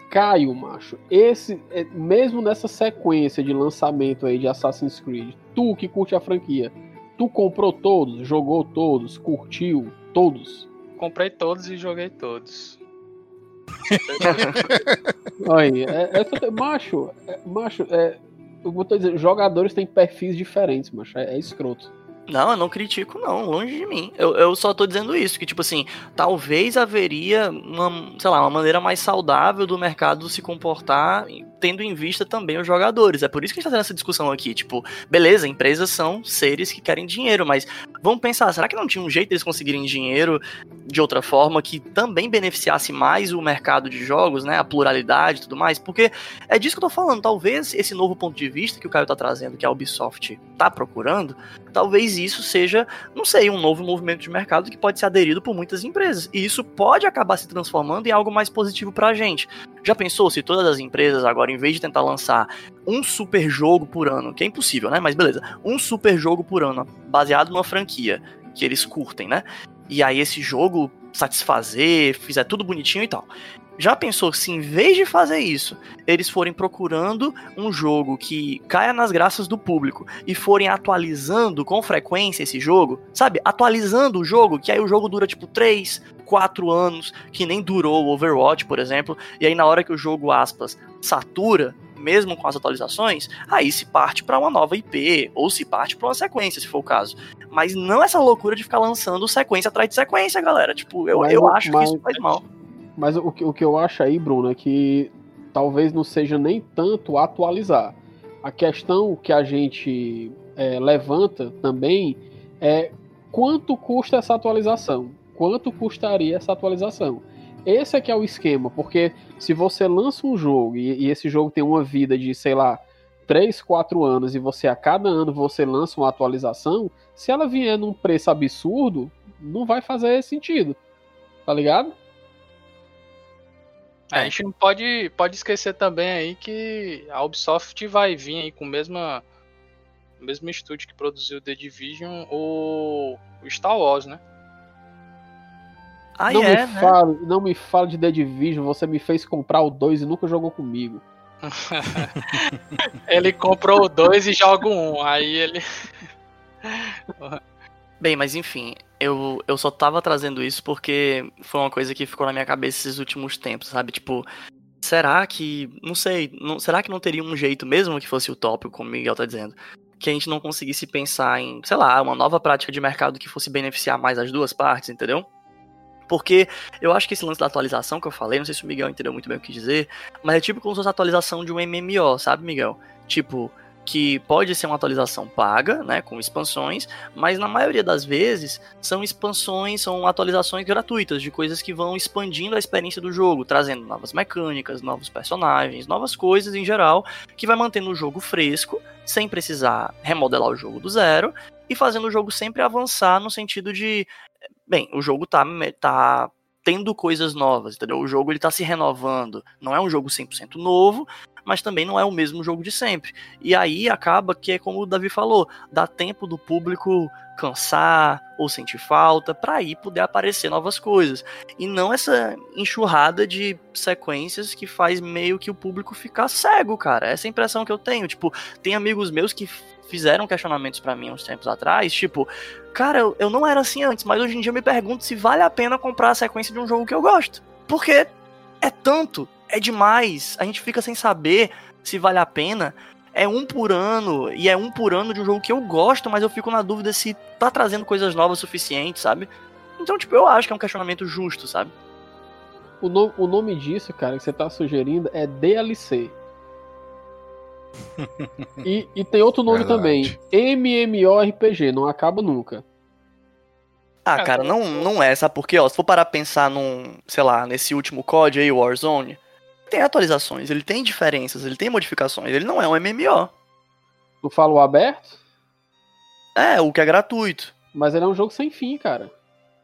Caio, macho, esse, é, mesmo nessa sequência de lançamento aí de Assassin's Creed, tu que curte a franquia, tu comprou todos, jogou todos, curtiu todos? Comprei todos e joguei todos. Aí, é, é, macho, é, macho, é, eu vou dizer, jogadores têm perfis diferentes, macho, é, é escroto. Não, eu não critico, não, longe de mim. Eu, eu só tô dizendo isso, que, tipo assim, talvez haveria uma, sei lá, uma maneira mais saudável do mercado se comportar, tendo em vista também os jogadores. É por isso que a gente tá tendo essa discussão aqui. Tipo, beleza, empresas são seres que querem dinheiro, mas vamos pensar, será que não tinha um jeito deles conseguirem dinheiro de outra forma que também beneficiasse mais o mercado de jogos, né? A pluralidade e tudo mais? Porque é disso que eu tô falando. Talvez esse novo ponto de vista que o Caio tá trazendo, que a Ubisoft tá procurando, talvez isso seja, não sei, um novo movimento de mercado que pode ser aderido por muitas empresas. E isso pode acabar se transformando em algo mais positivo pra gente. Já pensou se todas as empresas agora, em vez de tentar lançar um super jogo por ano, que é impossível, né? Mas beleza, um super jogo por ano, baseado numa franquia que eles curtem, né? E aí esse jogo satisfazer, fizer tudo bonitinho e tal. Já pensou se em vez de fazer isso, eles forem procurando um jogo que caia nas graças do público e forem atualizando com frequência esse jogo, sabe? Atualizando o jogo, que aí o jogo dura tipo 3, 4 anos, que nem durou o Overwatch, por exemplo, e aí na hora que o jogo, aspas, satura, mesmo com as atualizações, aí se parte para uma nova IP, ou se parte para uma sequência, se for o caso. Mas não essa loucura de ficar lançando sequência atrás de sequência, galera. Tipo, eu, eu acho mas, que isso faz mal. Mas o que, o que eu acho aí, Bruno, é que talvez não seja nem tanto atualizar. A questão que a gente é, levanta também é quanto custa essa atualização? Quanto custaria essa atualização? Esse é que é o esquema, porque se você lança um jogo e, e esse jogo tem uma vida de, sei lá, 3, 4 anos e você a cada ano você lança uma atualização, se ela vier num preço absurdo, não vai fazer sentido. Tá ligado? É, a gente não pode, pode esquecer também aí que a Ubisoft vai vir aí com o mesmo, o mesmo estúdio que produziu The Division, o, o Star Wars, né? Ah, não, é, me né? fala, não me fala de The Division, você me fez comprar o 2 e nunca jogou comigo. ele comprou o 2 e joga um, aí ele. Bem, mas enfim, eu, eu só tava trazendo isso porque foi uma coisa que ficou na minha cabeça esses últimos tempos, sabe? Tipo, será que. Não sei, não, será que não teria um jeito, mesmo que fosse utópico, como o Miguel tá dizendo, que a gente não conseguisse pensar em, sei lá, uma nova prática de mercado que fosse beneficiar mais as duas partes, entendeu? Porque eu acho que esse lance da atualização que eu falei, não sei se o Miguel entendeu muito bem o que dizer, mas é tipo como se fosse a atualização de um MMO, sabe, Miguel? Tipo, que pode ser uma atualização paga, né, com expansões, mas na maioria das vezes são expansões, são atualizações gratuitas de coisas que vão expandindo a experiência do jogo, trazendo novas mecânicas, novos personagens, novas coisas em geral, que vai mantendo o jogo fresco, sem precisar remodelar o jogo do zero e fazendo o jogo sempre avançar no sentido de, bem, o jogo tá, tá tendo coisas novas, entendeu? O jogo ele tá se renovando. Não é um jogo 100% novo, mas também não é o mesmo jogo de sempre. E aí acaba que é como o Davi falou, dá tempo do público cansar ou sentir falta para aí poder aparecer novas coisas. E não essa enxurrada de sequências que faz meio que o público ficar cego, cara. Essa é a impressão que eu tenho. Tipo, tem amigos meus que fizeram questionamentos para mim uns tempos atrás, tipo, cara, eu, eu não era assim antes, mas hoje em dia eu me pergunto se vale a pena comprar a sequência de um jogo que eu gosto. Porque é tanto, é demais. A gente fica sem saber se vale a pena. É um por ano, e é um por ano de um jogo que eu gosto, mas eu fico na dúvida se tá trazendo coisas novas o suficiente, sabe? Então, tipo, eu acho que é um questionamento justo, sabe? O, no, o nome disso, cara, que você tá sugerindo é DLC. E, e, tem outro nome Verdade. também, MMORPG, não acaba nunca. Ah, cara, não, não é, sabe por quê? Ó, se for parar a pensar num, sei lá, nesse último COD aí, Warzone, tem atualizações, ele tem diferenças, ele tem modificações, ele não é um MMO. Tu fala o aberto? É, o que é gratuito. Mas ele é um jogo sem fim, cara.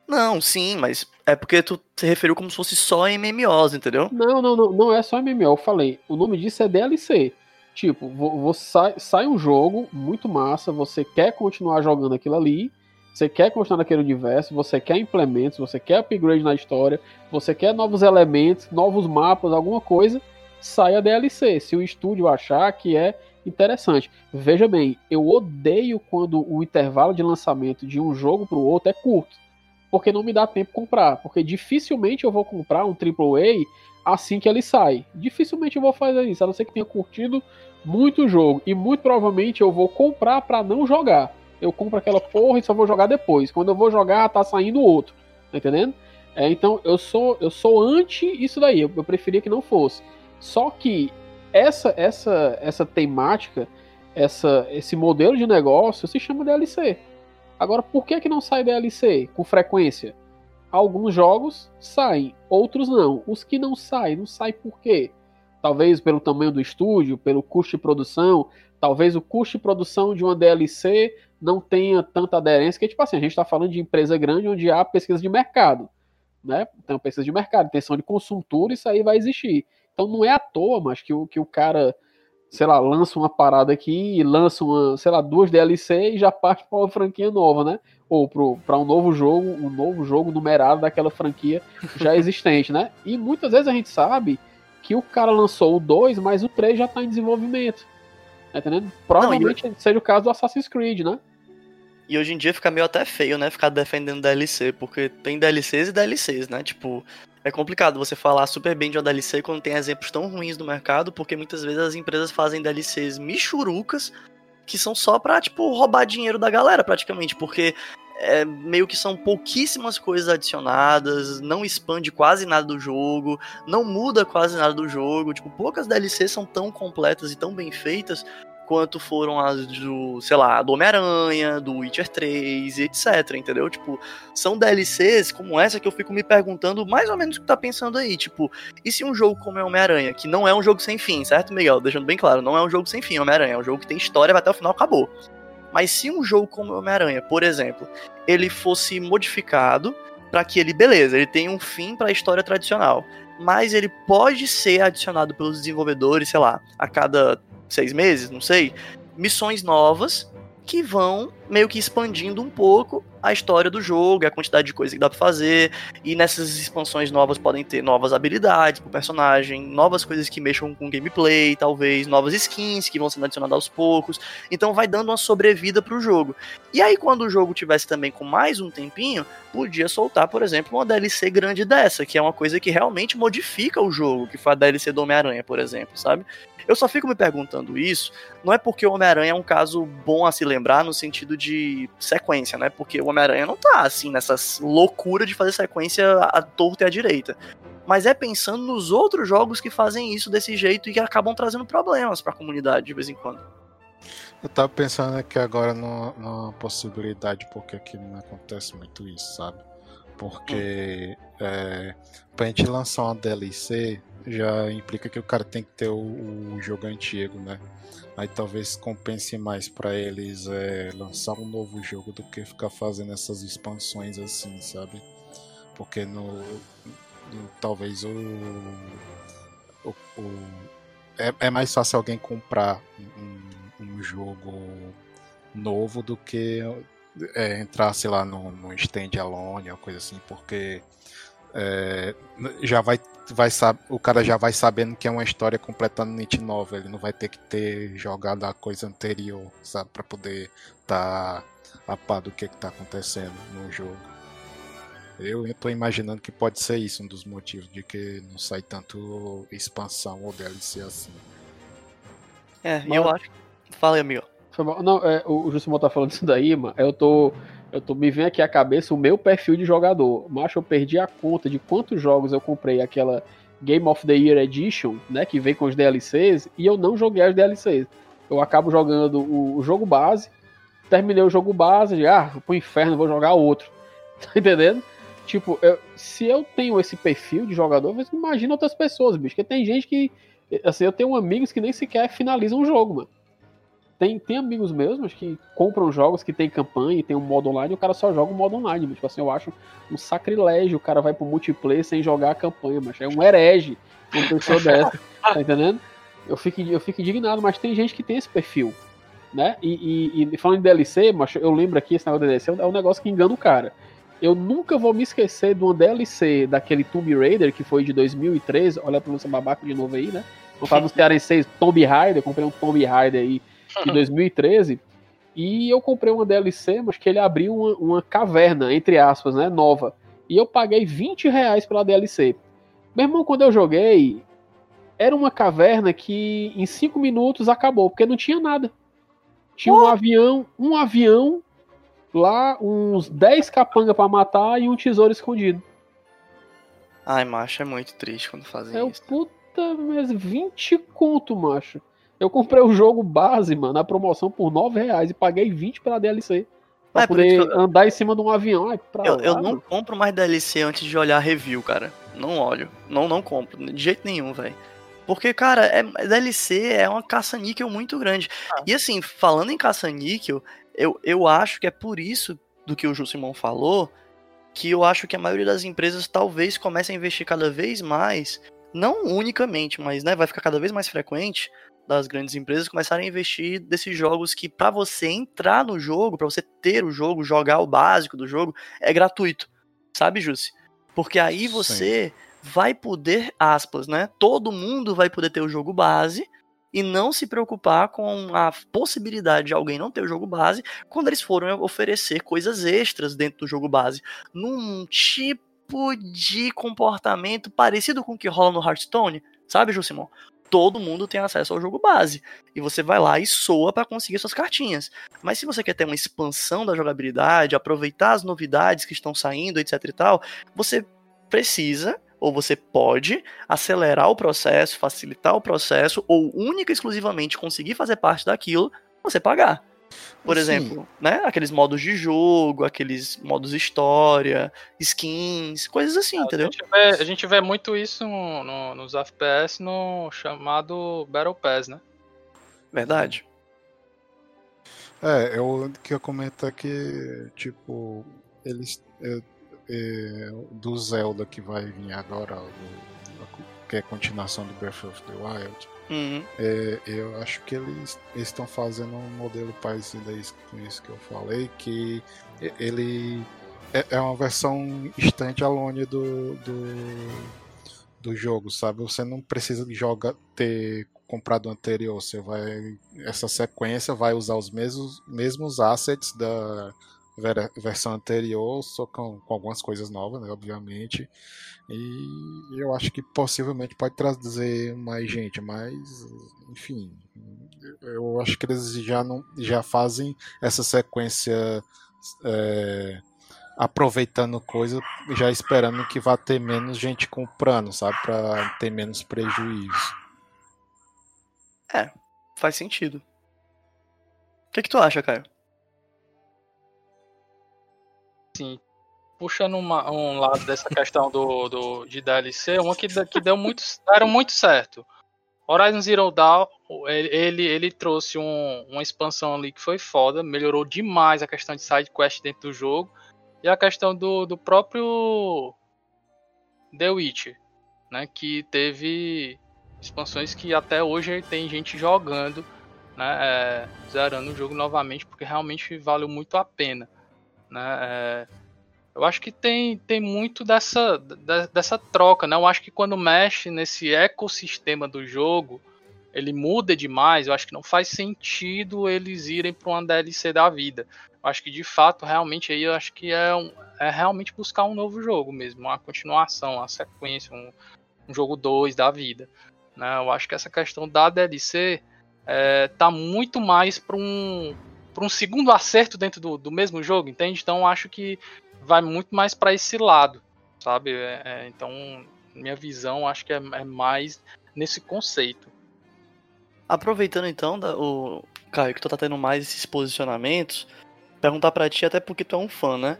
Não, sim, mas é porque tu se referiu como se fosse só MMOs, entendeu? Não, não, não, não é só MMO, eu falei. O nome disso é DLC. Tipo, você sai, sai um jogo muito massa, você quer continuar jogando aquilo ali, você quer continuar naquele universo, você quer implementos, você quer upgrade na história, você quer novos elementos, novos mapas, alguma coisa, sai a DLC, se o estúdio achar que é interessante. Veja bem, eu odeio quando o intervalo de lançamento de um jogo para o outro é curto, porque não me dá tempo comprar, porque dificilmente eu vou comprar um AAA assim que ele sai. Dificilmente eu vou fazer isso, a não ser que tenha curtido muito o jogo e muito provavelmente eu vou comprar para não jogar. Eu compro aquela porra e só vou jogar depois. Quando eu vou jogar, tá saindo outro. Tá entendendo? É, então eu sou eu sou anti isso daí. Eu, eu preferia que não fosse. Só que essa essa essa temática, essa esse modelo de negócio se chama DLC. Agora, por que que não sai DLC com frequência? Alguns jogos saem, outros não. Os que não saem, não saem por quê? Talvez pelo tamanho do estúdio, pelo custo de produção, talvez o custo de produção de uma DLC não tenha tanta aderência, que tipo assim, a gente está falando de empresa grande onde há pesquisa de mercado, né? Então, pesquisa de mercado, intenção de consultura, isso aí vai existir. Então não é à toa, mas que o, que o cara, sei lá, lança uma parada aqui e lança uma, sei lá, duas DLC e já parte para uma franquia nova, né? Ou para um novo jogo, um novo jogo numerado daquela franquia já existente, né? E muitas vezes a gente sabe que o cara lançou o 2, mas o 3 já está em desenvolvimento. Tá entendendo? Provavelmente não, seja o caso do Assassin's Creed, né? E hoje em dia fica meio até feio, né? Ficar defendendo DLC, porque tem DLCs e DLCs, né? Tipo, é complicado você falar super bem de uma DLC quando tem exemplos tão ruins no mercado, porque muitas vezes as empresas fazem DLCs michurucas que são só pra, tipo, roubar dinheiro da galera, praticamente, porque é, meio que são pouquíssimas coisas adicionadas, não expande quase nada do jogo, não muda quase nada do jogo, tipo, poucas DLCs são tão completas e tão bem feitas quanto foram as do, sei lá, do Homem-Aranha, do Witcher 3 e etc, entendeu? Tipo, são DLCs como essa que eu fico me perguntando mais ou menos o que tá pensando aí, tipo, e se um jogo como é Homem-Aranha, que não é um jogo sem fim, certo, Miguel? Deixando bem claro, não é um jogo sem fim, Homem-Aranha, é um jogo que tem história, vai até o final, acabou. Mas se um jogo como Homem-Aranha, por exemplo, ele fosse modificado para que ele, beleza, ele tem um fim para a história tradicional, mas ele pode ser adicionado pelos desenvolvedores, sei lá, a cada seis meses, não sei, missões novas que vão meio que expandindo um pouco a história do jogo, a quantidade de coisa que dá pra fazer. E nessas expansões novas podem ter novas habilidades pro personagem, novas coisas que mexam com gameplay, talvez, novas skins que vão sendo adicionadas aos poucos. Então vai dando uma sobrevida pro jogo. E aí, quando o jogo tivesse também com mais um tempinho, podia soltar, por exemplo, uma DLC grande dessa, que é uma coisa que realmente modifica o jogo, que foi a DLC do Homem-Aranha, por exemplo, sabe? Eu só fico me perguntando isso, não é porque o Homem-Aranha é um caso bom a se lembrar no sentido de sequência, né? Porque o Homem-Aranha não tá assim nessa loucura de fazer sequência à torta e à direita. Mas é pensando nos outros jogos que fazem isso desse jeito e que acabam trazendo problemas para a comunidade de vez em quando. Eu tava pensando aqui agora numa, possibilidade, porque aqui não acontece muito isso, sabe? Porque hum. é, pra gente lançar uma DLC, já implica que o cara tem que ter o, o jogo antigo, né? Aí talvez compense mais para eles é, lançar um novo jogo do que ficar fazendo essas expansões assim, sabe? Porque no, no talvez o, o, o é, é, mais fácil alguém comprar um, um jogo novo do que é, entrar, sei lá, no, no stand alone ou coisa assim, porque é, já vai, vai o cara já vai sabendo que é uma história completamente nova. Ele não vai ter que ter jogado a coisa anterior, sabe, para poder estar tá a par do que está acontecendo no jogo. Eu estou imaginando que pode ser isso um dos motivos de que não sai tanto expansão ou DLC assim. É, eu acho. Fala aí, amigo. Não, é, o Jusimon tá falando isso daí, mano. Eu tô eu tô, me vem aqui à cabeça o meu perfil de jogador. Macho, eu perdi a conta de quantos jogos eu comprei aquela Game of the Year Edition, né? Que vem com os DLCs, e eu não joguei as DLCs. Eu acabo jogando o, o jogo base, terminei o jogo base, de, ah, pro inferno, vou jogar outro. Tá entendendo? Tipo, eu, se eu tenho esse perfil de jogador, você imagina outras pessoas, bicho. Porque tem gente que. Assim, eu tenho amigos que nem sequer finalizam o jogo, mano. Tem, tem amigos meus que compram jogos que tem campanha e tem um modo online e o cara só joga o modo online. Mas, tipo assim, eu acho um sacrilégio o cara vai pro multiplayer sem jogar a campanha, mas é um herege uma pessoa dessa, tá entendendo? Eu fico, eu fico indignado, mas tem gente que tem esse perfil, né? E, e, e falando em DLC, mas eu lembro aqui, esse negócio de DLC é um negócio que engana o cara. Eu nunca vou me esquecer de uma DLC daquele Tomb Raider que foi de 2013, olha pra nossa babaca de novo aí, né? Quando anunciaram seis Tomb Raider, eu comprei um Tomb Raider aí de 2013. E eu comprei uma DLC, mas que ele abriu uma, uma, caverna, entre aspas, né? Nova. E eu paguei 20 reais pela DLC. Meu irmão, quando eu joguei, era uma caverna que em 5 minutos acabou, porque não tinha nada. Tinha um avião, um avião lá, uns 10 capanga para matar e um tesouro escondido. Ai, macho, é muito triste quando fazem é isso. Puta, mas 20 conto, macho. Eu comprei o jogo base, mano, na promoção por 9 reais e paguei 20 pela DLC. Pra é, poder eu... andar em cima de um avião. Ai, eu, lá, eu não compro mais DLC antes de olhar review, cara. Não olho. Não, não compro. De jeito nenhum, velho. Porque, cara, é, DLC é uma caça-níquel muito grande. Ah. E assim, falando em caça-níquel, eu, eu acho que é por isso do que o Ju Simão falou, que eu acho que a maioria das empresas talvez comece a investir cada vez mais, não unicamente, mas né, vai ficar cada vez mais frequente das grandes empresas começarem a investir desses jogos que para você entrar no jogo, para você ter o jogo, jogar o básico do jogo, é gratuito. Sabe, Jussi? Porque aí você Sim. vai poder, aspas, né? Todo mundo vai poder ter o jogo base e não se preocupar com a possibilidade de alguém não ter o jogo base quando eles forem oferecer coisas extras dentro do jogo base. Num tipo de comportamento parecido com o que rola no Hearthstone, sabe, Jusimon? Todo mundo tem acesso ao jogo base. E você vai lá e soa para conseguir suas cartinhas. Mas se você quer ter uma expansão da jogabilidade, aproveitar as novidades que estão saindo, etc e tal, você precisa ou você pode acelerar o processo, facilitar o processo, ou única e exclusivamente conseguir fazer parte daquilo, você pagar. Por Sim. exemplo, né? Aqueles modos de jogo, aqueles modos história, skins, coisas assim, a entendeu? Gente vê, a gente vê muito isso no, no, nos FPS no chamado Battle Pass, né? Verdade. É, eu que eu comento é que, tipo, eles. É, é, do Zelda que vai vir agora, do, que é a continuação do Breath of the Wild Uhum. É, eu acho que eles estão fazendo um modelo parecido com isso que eu falei, que ele é, é uma versão standalone do, do, do jogo, sabe? Você não precisa jogar, ter comprado o anterior, você vai essa sequência vai usar os mesmos, mesmos assets da versão anterior, só com, com algumas coisas novas, né, obviamente. E eu acho que possivelmente pode trazer mais gente, mas enfim, eu acho que eles já não já fazem essa sequência é, aproveitando coisa, já esperando que vá ter menos gente comprando, sabe, para ter menos prejuízo. É, faz sentido. O que, que tu acha, Caio? Sim, puxando uma, um lado dessa questão do, do, de DLC, uma que, que deu muito, deram muito certo. Horizon Zero Dawn, ele, ele trouxe um, uma expansão ali que foi foda, melhorou demais a questão de side quest dentro do jogo e a questão do, do próprio The Witcher, né, que teve expansões que até hoje tem gente jogando, né, é, zerando o jogo novamente porque realmente valeu muito a pena, né, é, eu acho que tem, tem muito dessa, dessa troca, né? Eu acho que quando mexe nesse ecossistema do jogo, ele muda demais. Eu acho que não faz sentido eles irem para uma DLC da vida. Eu acho que de fato, realmente, aí eu acho que é, um, é realmente buscar um novo jogo mesmo, uma continuação, uma sequência, um, um jogo 2 da vida. Né? Eu acho que essa questão da DLC é, tá muito mais para um, um segundo acerto dentro do, do mesmo jogo, entende? Então acho que vai muito mais para esse lado, sabe? É, é, então, minha visão acho que é, é, mais nesse conceito. Aproveitando então, da, o Caio, que tu tá tendo mais esses posicionamentos, perguntar para ti, até porque tu é um fã, né?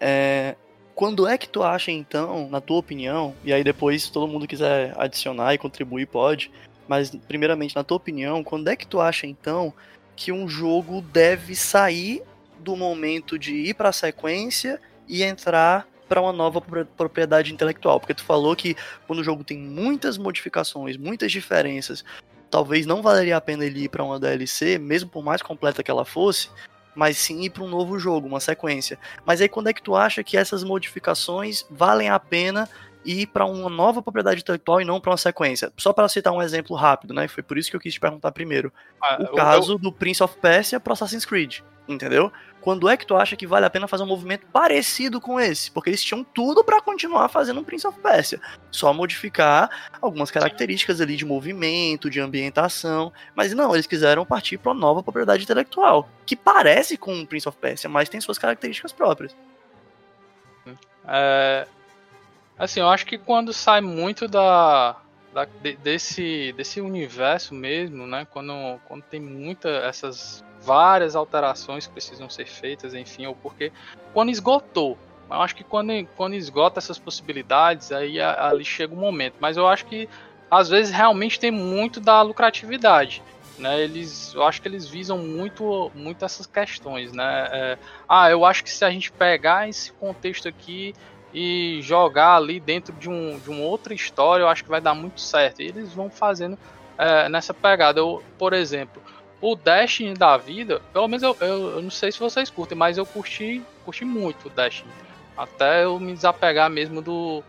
É, quando é que tu acha, então, na tua opinião, e aí depois, se todo mundo quiser adicionar e contribuir, pode, mas primeiramente, na tua opinião, quando é que tu acha, então, que um jogo deve sair do momento de ir para a sequência e entrar para uma nova propriedade intelectual, porque tu falou que quando o jogo tem muitas modificações, muitas diferenças, talvez não valeria a pena ele ir para uma DLC, mesmo por mais completa que ela fosse, mas sim ir para um novo jogo, uma sequência. Mas aí quando é que tu acha que essas modificações valem a pena ir para uma nova propriedade intelectual e não para uma sequência. Só para citar um exemplo rápido, né? Foi por isso que eu quis te perguntar primeiro. Ah, O caso eu- do Prince of Persia pro Assassin's Creed, entendeu? Quando é que tu acha que vale a pena fazer um movimento parecido com esse? Porque eles tinham tudo para continuar fazendo um Prince of Persia, só modificar algumas características ali de movimento, de ambientação, mas não, eles quiseram partir para uma nova propriedade intelectual, que parece com o Prince of Persia, mas tem suas características próprias. É, assim, eu acho que quando sai muito da, da- de- desse, desse universo mesmo, né? Quando, quando tem muita essas várias alterações que precisam ser feitas, enfim, ou porque quando esgotou. Eu acho que quando, quando esgota essas possibilidades, aí ali chega o momento. Mas eu acho que às vezes realmente tem muito da lucratividade. Né, eles, eu acho que eles visam muito, muito essas questões, né? É, ah, eu acho que se a gente pegar esse contexto aqui e jogar ali dentro de, um, de uma outra história, eu acho que vai dar muito certo. E eles vão fazendo é, nessa pegada. Eu, por exemplo, o Destiny da vida, pelo menos eu, eu, eu não sei se vocês curtem, mas eu curti, curti muito o Destiny. Até eu me desapegar mesmo do,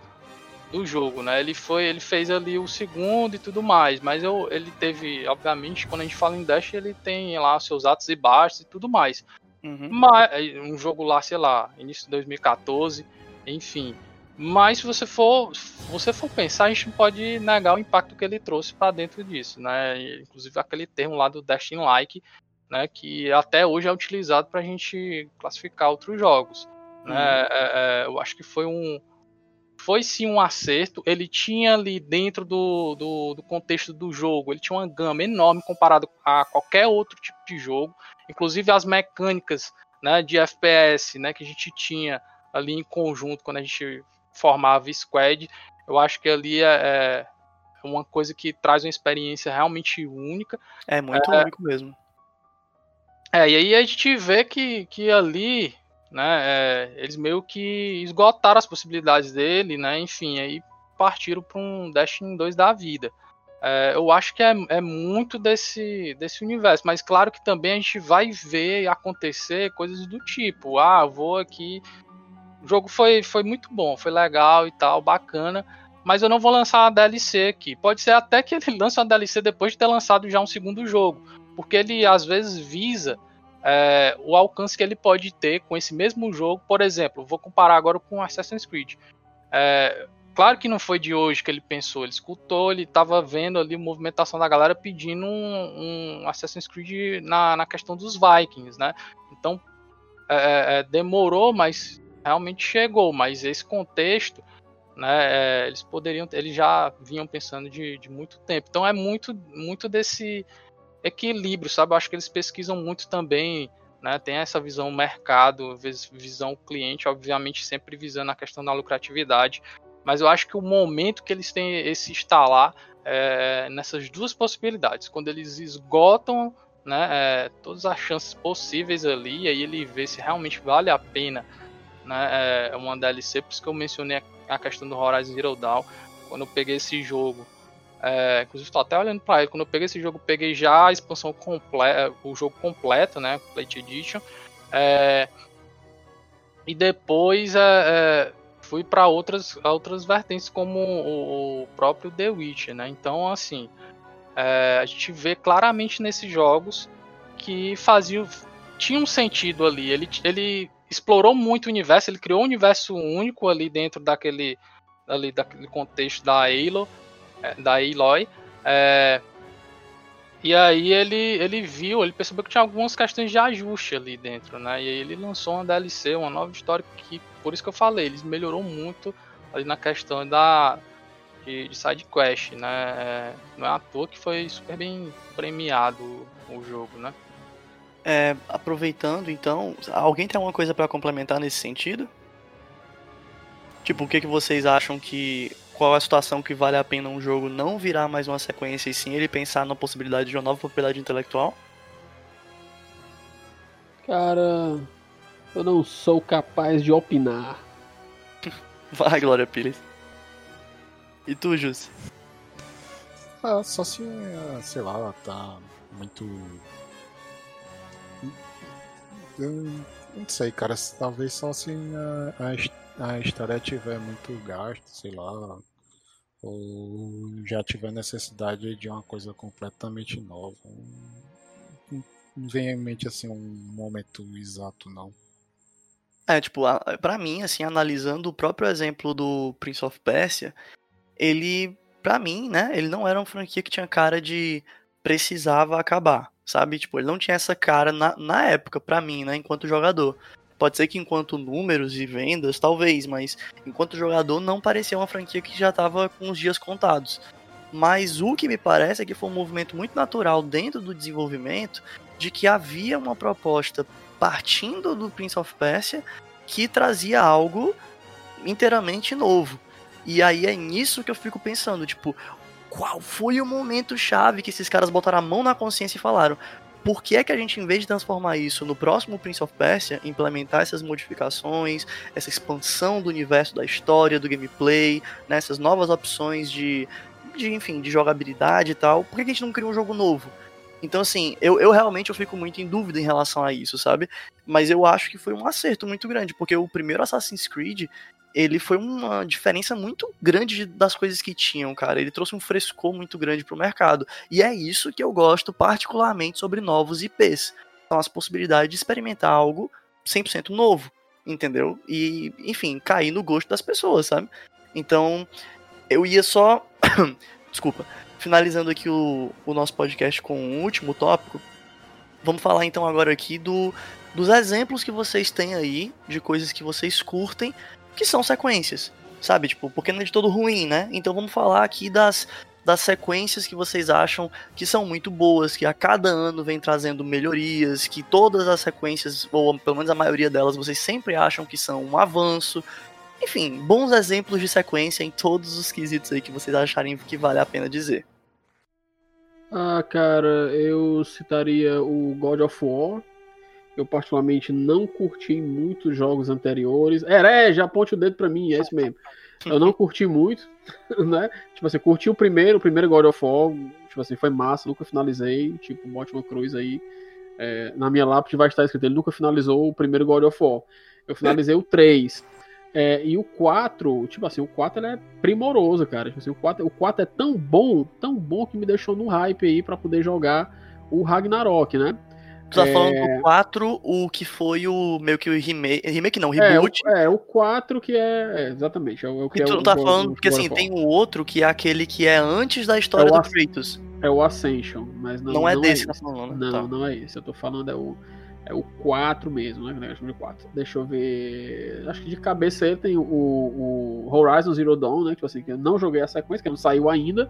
do jogo, né? Ele foi, ele fez ali o segundo e tudo mais, mas eu, ele teve, obviamente, quando a gente fala em Destiny, ele tem lá seus altos e baixos e tudo mais. Uhum. Mas, um jogo lá, sei lá, início de 2014, enfim. Mas se você for, se você for pensar, a gente não pode negar o impacto que ele trouxe para dentro disso, né? Inclusive aquele termo lá do Destiny Like, né? Que até hoje é utilizado para a gente classificar outros jogos. Né? É, é, eu acho que foi um, foi sim um acerto. Ele tinha ali dentro do, do, do contexto do jogo, ele tinha uma gama enorme comparado a qualquer outro tipo de jogo, inclusive as mecânicas né, de FPS né, que a gente tinha ali em conjunto quando a gente formava Squad. Eu acho que ali é, é uma coisa que traz uma experiência realmente única. É muito único mesmo. É, e aí a gente vê que, que ali, né, é, eles meio que esgotaram as possibilidades dele, né, enfim, aí partiram para um Destiny 2 da vida. É, eu acho que é, é muito desse, desse universo, mas claro que também a gente vai ver acontecer coisas do tipo, ah, vou aqui. O jogo foi, foi muito bom, foi legal e tal, bacana, mas eu não vou lançar uma DLC aqui. Pode ser até que ele lance uma DLC depois de ter lançado já um segundo jogo, porque ele às vezes visa é, o alcance que ele pode ter com esse mesmo jogo. Por exemplo, vou comparar agora com Assassin's Creed. É, claro que não foi de hoje que ele pensou, ele escutou, ele estava vendo ali a movimentação da galera pedindo um, um Assassin's Creed na, na questão dos Vikings, né? Então é, é, demorou, mas realmente chegou. Mas esse contexto, né? É, eles poderiam, eles já vinham pensando de, de muito tempo. Então é muito, muito desse equilíbrio, sabe? Eu acho que eles pesquisam muito também, né? Tem essa visão mercado, visão cliente, obviamente sempre visando a questão da lucratividade. Mas eu acho que o momento que eles têm esse instalar é nessas duas possibilidades, quando eles esgotam né, é, todas as chances possíveis ali, e aí ele vê se realmente vale a pena né, é, uma DLC, por isso que eu mencionei a questão do Horizon Zero Dawn, quando eu peguei esse jogo, é, inclusive estou até olhando para ele, quando eu peguei esse jogo, peguei já a expansão completa, o jogo completo, né, Complete Edition, é, e depois é, fui para outras, outras vertentes como o, o, próprio The Witcher, né? Então, assim, é, a gente vê claramente nesses jogos que faziam tinha um sentido ali. Ele, ele explorou muito o universo, ele criou um universo único ali dentro daquele, ali, daquele contexto da Alo, da Aloy. É, e aí ele, ele viu, ele percebeu que tinha algumas questões de ajuste ali dentro, né? E aí ele lançou uma DLC, uma nova história que, por isso que eu falei, eles melhorou muito ali na questão da de, de side quest, né? É, não é à toa que foi super bem premiado o jogo, né? É, aproveitando, então, alguém tem alguma coisa para complementar nesse sentido? Tipo, o que, que vocês acham que. Qual a situação que vale a pena um jogo não virar mais uma sequência e sim ele pensar na possibilidade de uma nova propriedade intelectual? Cara, eu não sou capaz de opinar. Vai, Glória Pires. E tu, Jus? Ah, só se, sei lá, tá muito eu não sei, cara. Talvez só assim a, a, a história tiver muito gasto, sei lá, ou já tiver necessidade de uma coisa completamente nova. Não vem em mente assim um momento exato, não. É, tipo, para mim, assim, analisando o próprio exemplo do Prince of Persia, ele, para mim, né, ele não era uma franquia que tinha cara de precisava acabar, sabe? Tipo, ele não tinha essa cara na, na época, para mim, né, enquanto jogador. Pode ser que enquanto números e vendas, talvez, mas enquanto jogador não parecia uma franquia que já tava com os dias contados. Mas o que me parece é que foi um movimento muito natural dentro do desenvolvimento de que havia uma proposta partindo do Prince of Persia que trazia algo inteiramente novo. E aí é nisso que eu fico pensando, tipo, qual foi o momento chave que esses caras botaram a mão na consciência e falaram: por que é que a gente, em vez de transformar isso no próximo Prince of Persia, implementar essas modificações, essa expansão do universo da história, do gameplay, né, essas novas opções de, de, enfim, de jogabilidade e tal, por que a gente não cria um jogo novo? Então, assim, eu, eu realmente eu fico muito em dúvida em relação a isso, sabe? Mas eu acho que foi um acerto muito grande, porque o primeiro Assassin's Creed, ele foi uma diferença muito grande das coisas que tinham, cara. Ele trouxe um frescor muito grande pro mercado. E é isso que eu gosto particularmente sobre novos IPs. São as possibilidades de experimentar algo 100% novo, entendeu? E, enfim, cair no gosto das pessoas, sabe? Então, eu ia só. Desculpa finalizando aqui o, o nosso podcast com o um último tópico, vamos falar então agora aqui do, dos exemplos que vocês têm aí de coisas que vocês curtem, que são sequências, sabe? Tipo, porque não é de todo ruim, né? Então vamos falar aqui das, das sequências que vocês acham que são muito boas, que a cada ano vem trazendo melhorias, que todas as sequências, ou pelo menos a maioria delas, vocês sempre acham que são um avanço. Enfim, bons exemplos de sequência em todos os quesitos aí que vocês acharem que vale a pena dizer. Ah, cara, eu citaria o God of War. Eu particularmente não curti muitos jogos anteriores. É, é, já aponte o dedo pra mim, é isso mesmo. Eu não curti muito, né? Tipo assim, curti o primeiro, o primeiro God of War. Tipo assim, foi massa, nunca finalizei. Tipo, bote cruz aí. É, na minha lápide vai estar escrito, ele nunca finalizou o primeiro God of War. Eu finalizei o 3. É, e o 4, tipo assim, o 4 é primoroso, cara. Tipo assim, o, 4, o 4 é tão bom, tão bom que me deixou no hype aí para poder jogar o Ragnarok, né? Tu tá é... falando do 4, o que foi o meio que o remake. Remake não, reboot. É, o, é, o 4 que é. é exatamente. É o, que e tu é não tá o, falando, porque assim, tem o outro que é aquele que é antes da história é do Kratos. É o Ascension, mas não, não é não desse que tá falando, né? Não, tá. não é esse. Eu tô falando é o. É o 4 mesmo, né? Negócio 4. Deixa eu ver. Acho que de cabeça ele tem o, o Horizon Zero Dawn, né? Tipo assim, que eu não joguei a sequência, que não saiu ainda.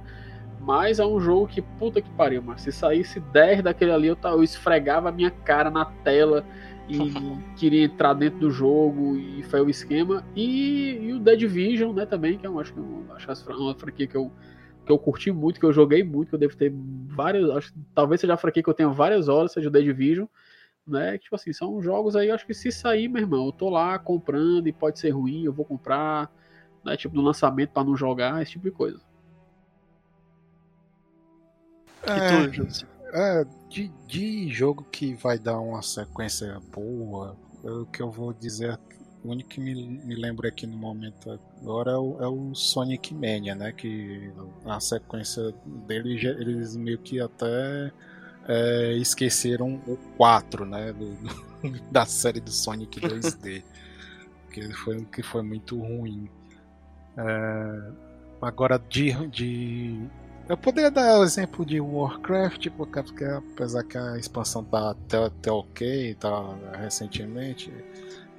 Mas é um jogo que, puta que pariu, mano. Se saísse 10 daquele ali, eu, eu esfregava a minha cara na tela e queria entrar dentro do jogo e foi o esquema. E, e o The Division, né, também, que é um, acho que, um, acho que é uma franquia que eu, que eu curti muito, que eu joguei muito, que eu devo ter várias. Acho, talvez seja a franquia que eu tenha várias horas, seja o The Division né? Tipo assim, são jogos aí, eu acho que se sair, meu irmão, eu tô lá comprando e pode ser ruim, eu vou comprar, né? Tipo, no lançamento para não jogar, esse tipo de coisa. É, é de, de jogo que vai dar uma sequência boa, o que eu vou dizer, o único que me, me lembro aqui no momento agora é o, é o Sonic Mania, né? Que a sequência dele, eles meio que até é, esqueceram o 4, né? Do, do, da série do Sonic 2D. que, foi, que foi muito ruim. É, agora, de, de. Eu poderia dar o exemplo de Warcraft, porque, porque apesar que a expansão tá até, até ok, tá recentemente.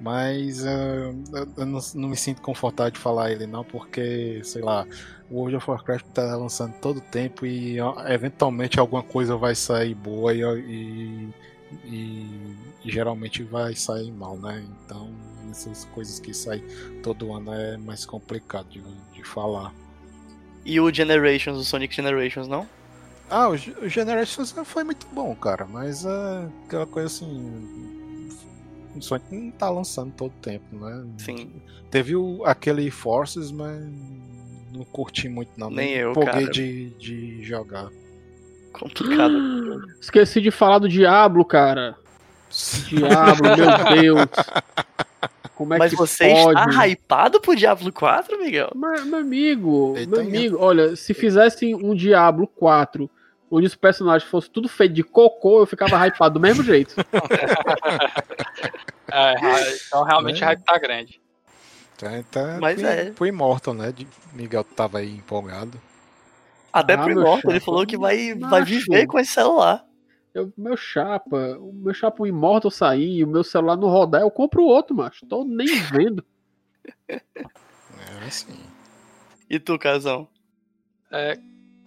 Mas uh, eu não, não, me sinto confortável de falar ele não, porque, sei lá, o World of Warcraft tá lançando todo tempo e eventualmente alguma coisa vai sair boa e, e, e, geralmente vai sair mal, né? Então essas coisas que saem todo ano é mais complicado de, de falar. E o Generations, o Sonic Generations, não? Ah, o, o Generations foi muito bom, cara, mas é aquela coisa assim o Sonic não tá lançando todo tempo, né? Sim. Teve o, aquele Forces, mas não curti muito não. Nem eu, cara. de, de jogar. Complicado. Esqueci de falar do Diablo, cara. Diablo, meu Deus. Como é Mas que você pode? está hypado pro Diablo 4, Miguel? Mas, meu amigo, meu tá amigo, olha, se fizessem um Diablo 4 onde os personagens fossem tudo feito de cocô, eu ficava hypado do mesmo jeito. É, então realmente É. o hype tá grande. Tá, tá Mas pro, é. pro Immortal, né? Miguel tava aí empolgado. Até Ah, pro Immortal, ele falou que vai, vai viver com esse celular. Eu, meu chapa, o meu chapa o Immortal sair e o meu celular não rodar, eu compro outro, macho. Tô nem vendo. É assim. E tu, Casão?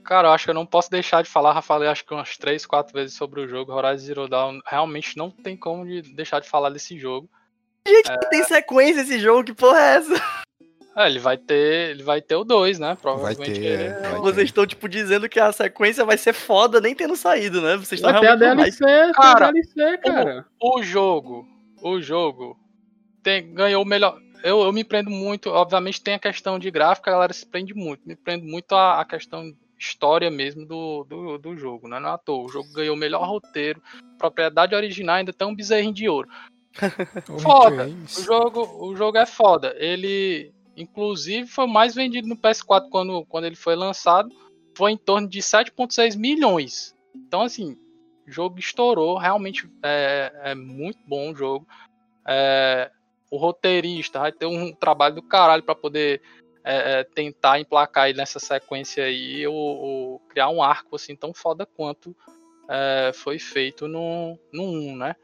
Cara, eu acho que eu não posso deixar de falar, já falei acho que umas 3, 4 vezes sobre o jogo. Horizon Zero Dawn realmente não tem como de deixar de falar desse jogo. Tem sequência esse jogo, que porra é essa? É, ele vai ter, ele vai ter o 2, né? Vai Provavelmente. ter, é, vai Vocês ter. estão, tipo, dizendo que a sequência vai ser foda nem tendo saído, né? Vocês estão a realmente hype. DLC, Cara, até a DLC, cara. O jogo, o jogo tem, ganhou o melhor. Eu, eu me prendo muito, obviamente tem a questão de gráfico, a galera se prende muito. Me prendo muito a, a questão história mesmo do, do, do jogo, né? Não é à toa. O jogo ganhou o melhor roteiro, propriedade original, ainda tem um bezerrinho de ouro. O Foda. O jogo, o jogo é foda. Ele, inclusive, foi mais vendido no PS4 quando, quando ele foi lançado. Foi em torno de 7,6 milhões. Então, assim, o jogo estourou. Realmente é, é muito bom o jogo. É, o roteirista vai ter um trabalho do caralho para poder é, é, tentar emplacar aí nessa sequência aí o, o- criar um arco assim tão foda quanto é, foi feito no, no 1, né?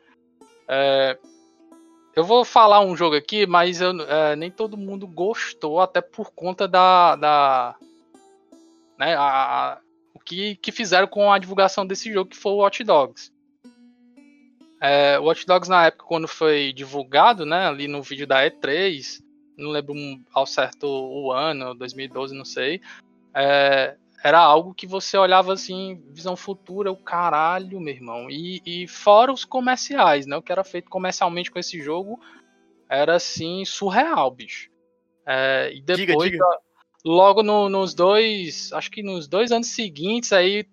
É, eu vou falar um jogo aqui, mas eu, é, nem todo mundo gostou, até por conta da. da né, a- a- o que, que fizeram com a divulgação desse jogo, que foi o Watch Dogs. É, o Watch Dogs, na época, quando foi divulgado, né, ali no vídeo da E3, não lembro ao certo o ano, 2012, não sei, é, era algo que você olhava assim, visão futura, o caralho, meu irmão. E, e fora os comerciais, né? O que era feito comercialmente com esse jogo era assim, surreal, bicho. É, e Diga, depois, diga. logo no- nos dois, acho que nos dois anos seguintes, aí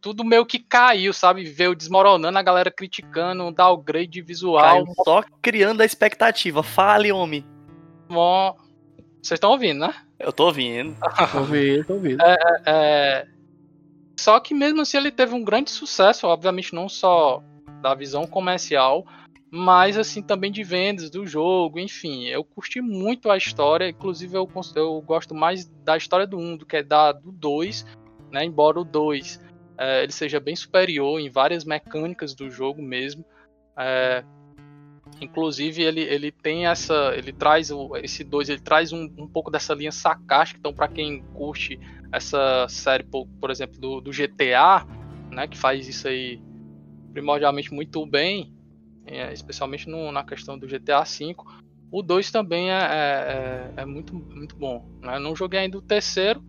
tudo meio que caiu, sabe? Veio desmoronando, a galera criticando, um downgrade visual. Caio, só criando a expectativa. Fale, homem. mó- Vocês estão ouvindo, né? Eu tô ouvindo. Tô vendo, tô vendo. É, Só que mesmo assim ele teve um grande sucesso, obviamente não só da visão comercial, mas assim também de vendas do jogo, enfim. Eu curti muito a história, inclusive eu, eu gosto mais da história do 1 do que da do 2, né? Embora o 2 é, ele seja bem superior em várias mecânicas do jogo mesmo. É, inclusive ele, ele tem essa, ele traz o, esse 2, ele traz um, um pouco dessa linha sarcástica, então para quem curte essa série, por, por exemplo, do, do GTA, né, que faz isso aí primordialmente muito bem, é, especialmente no- na questão do GTA V. O 2 também é, é, é- é muito, muito bom. Né? Não joguei ainda o terceiro,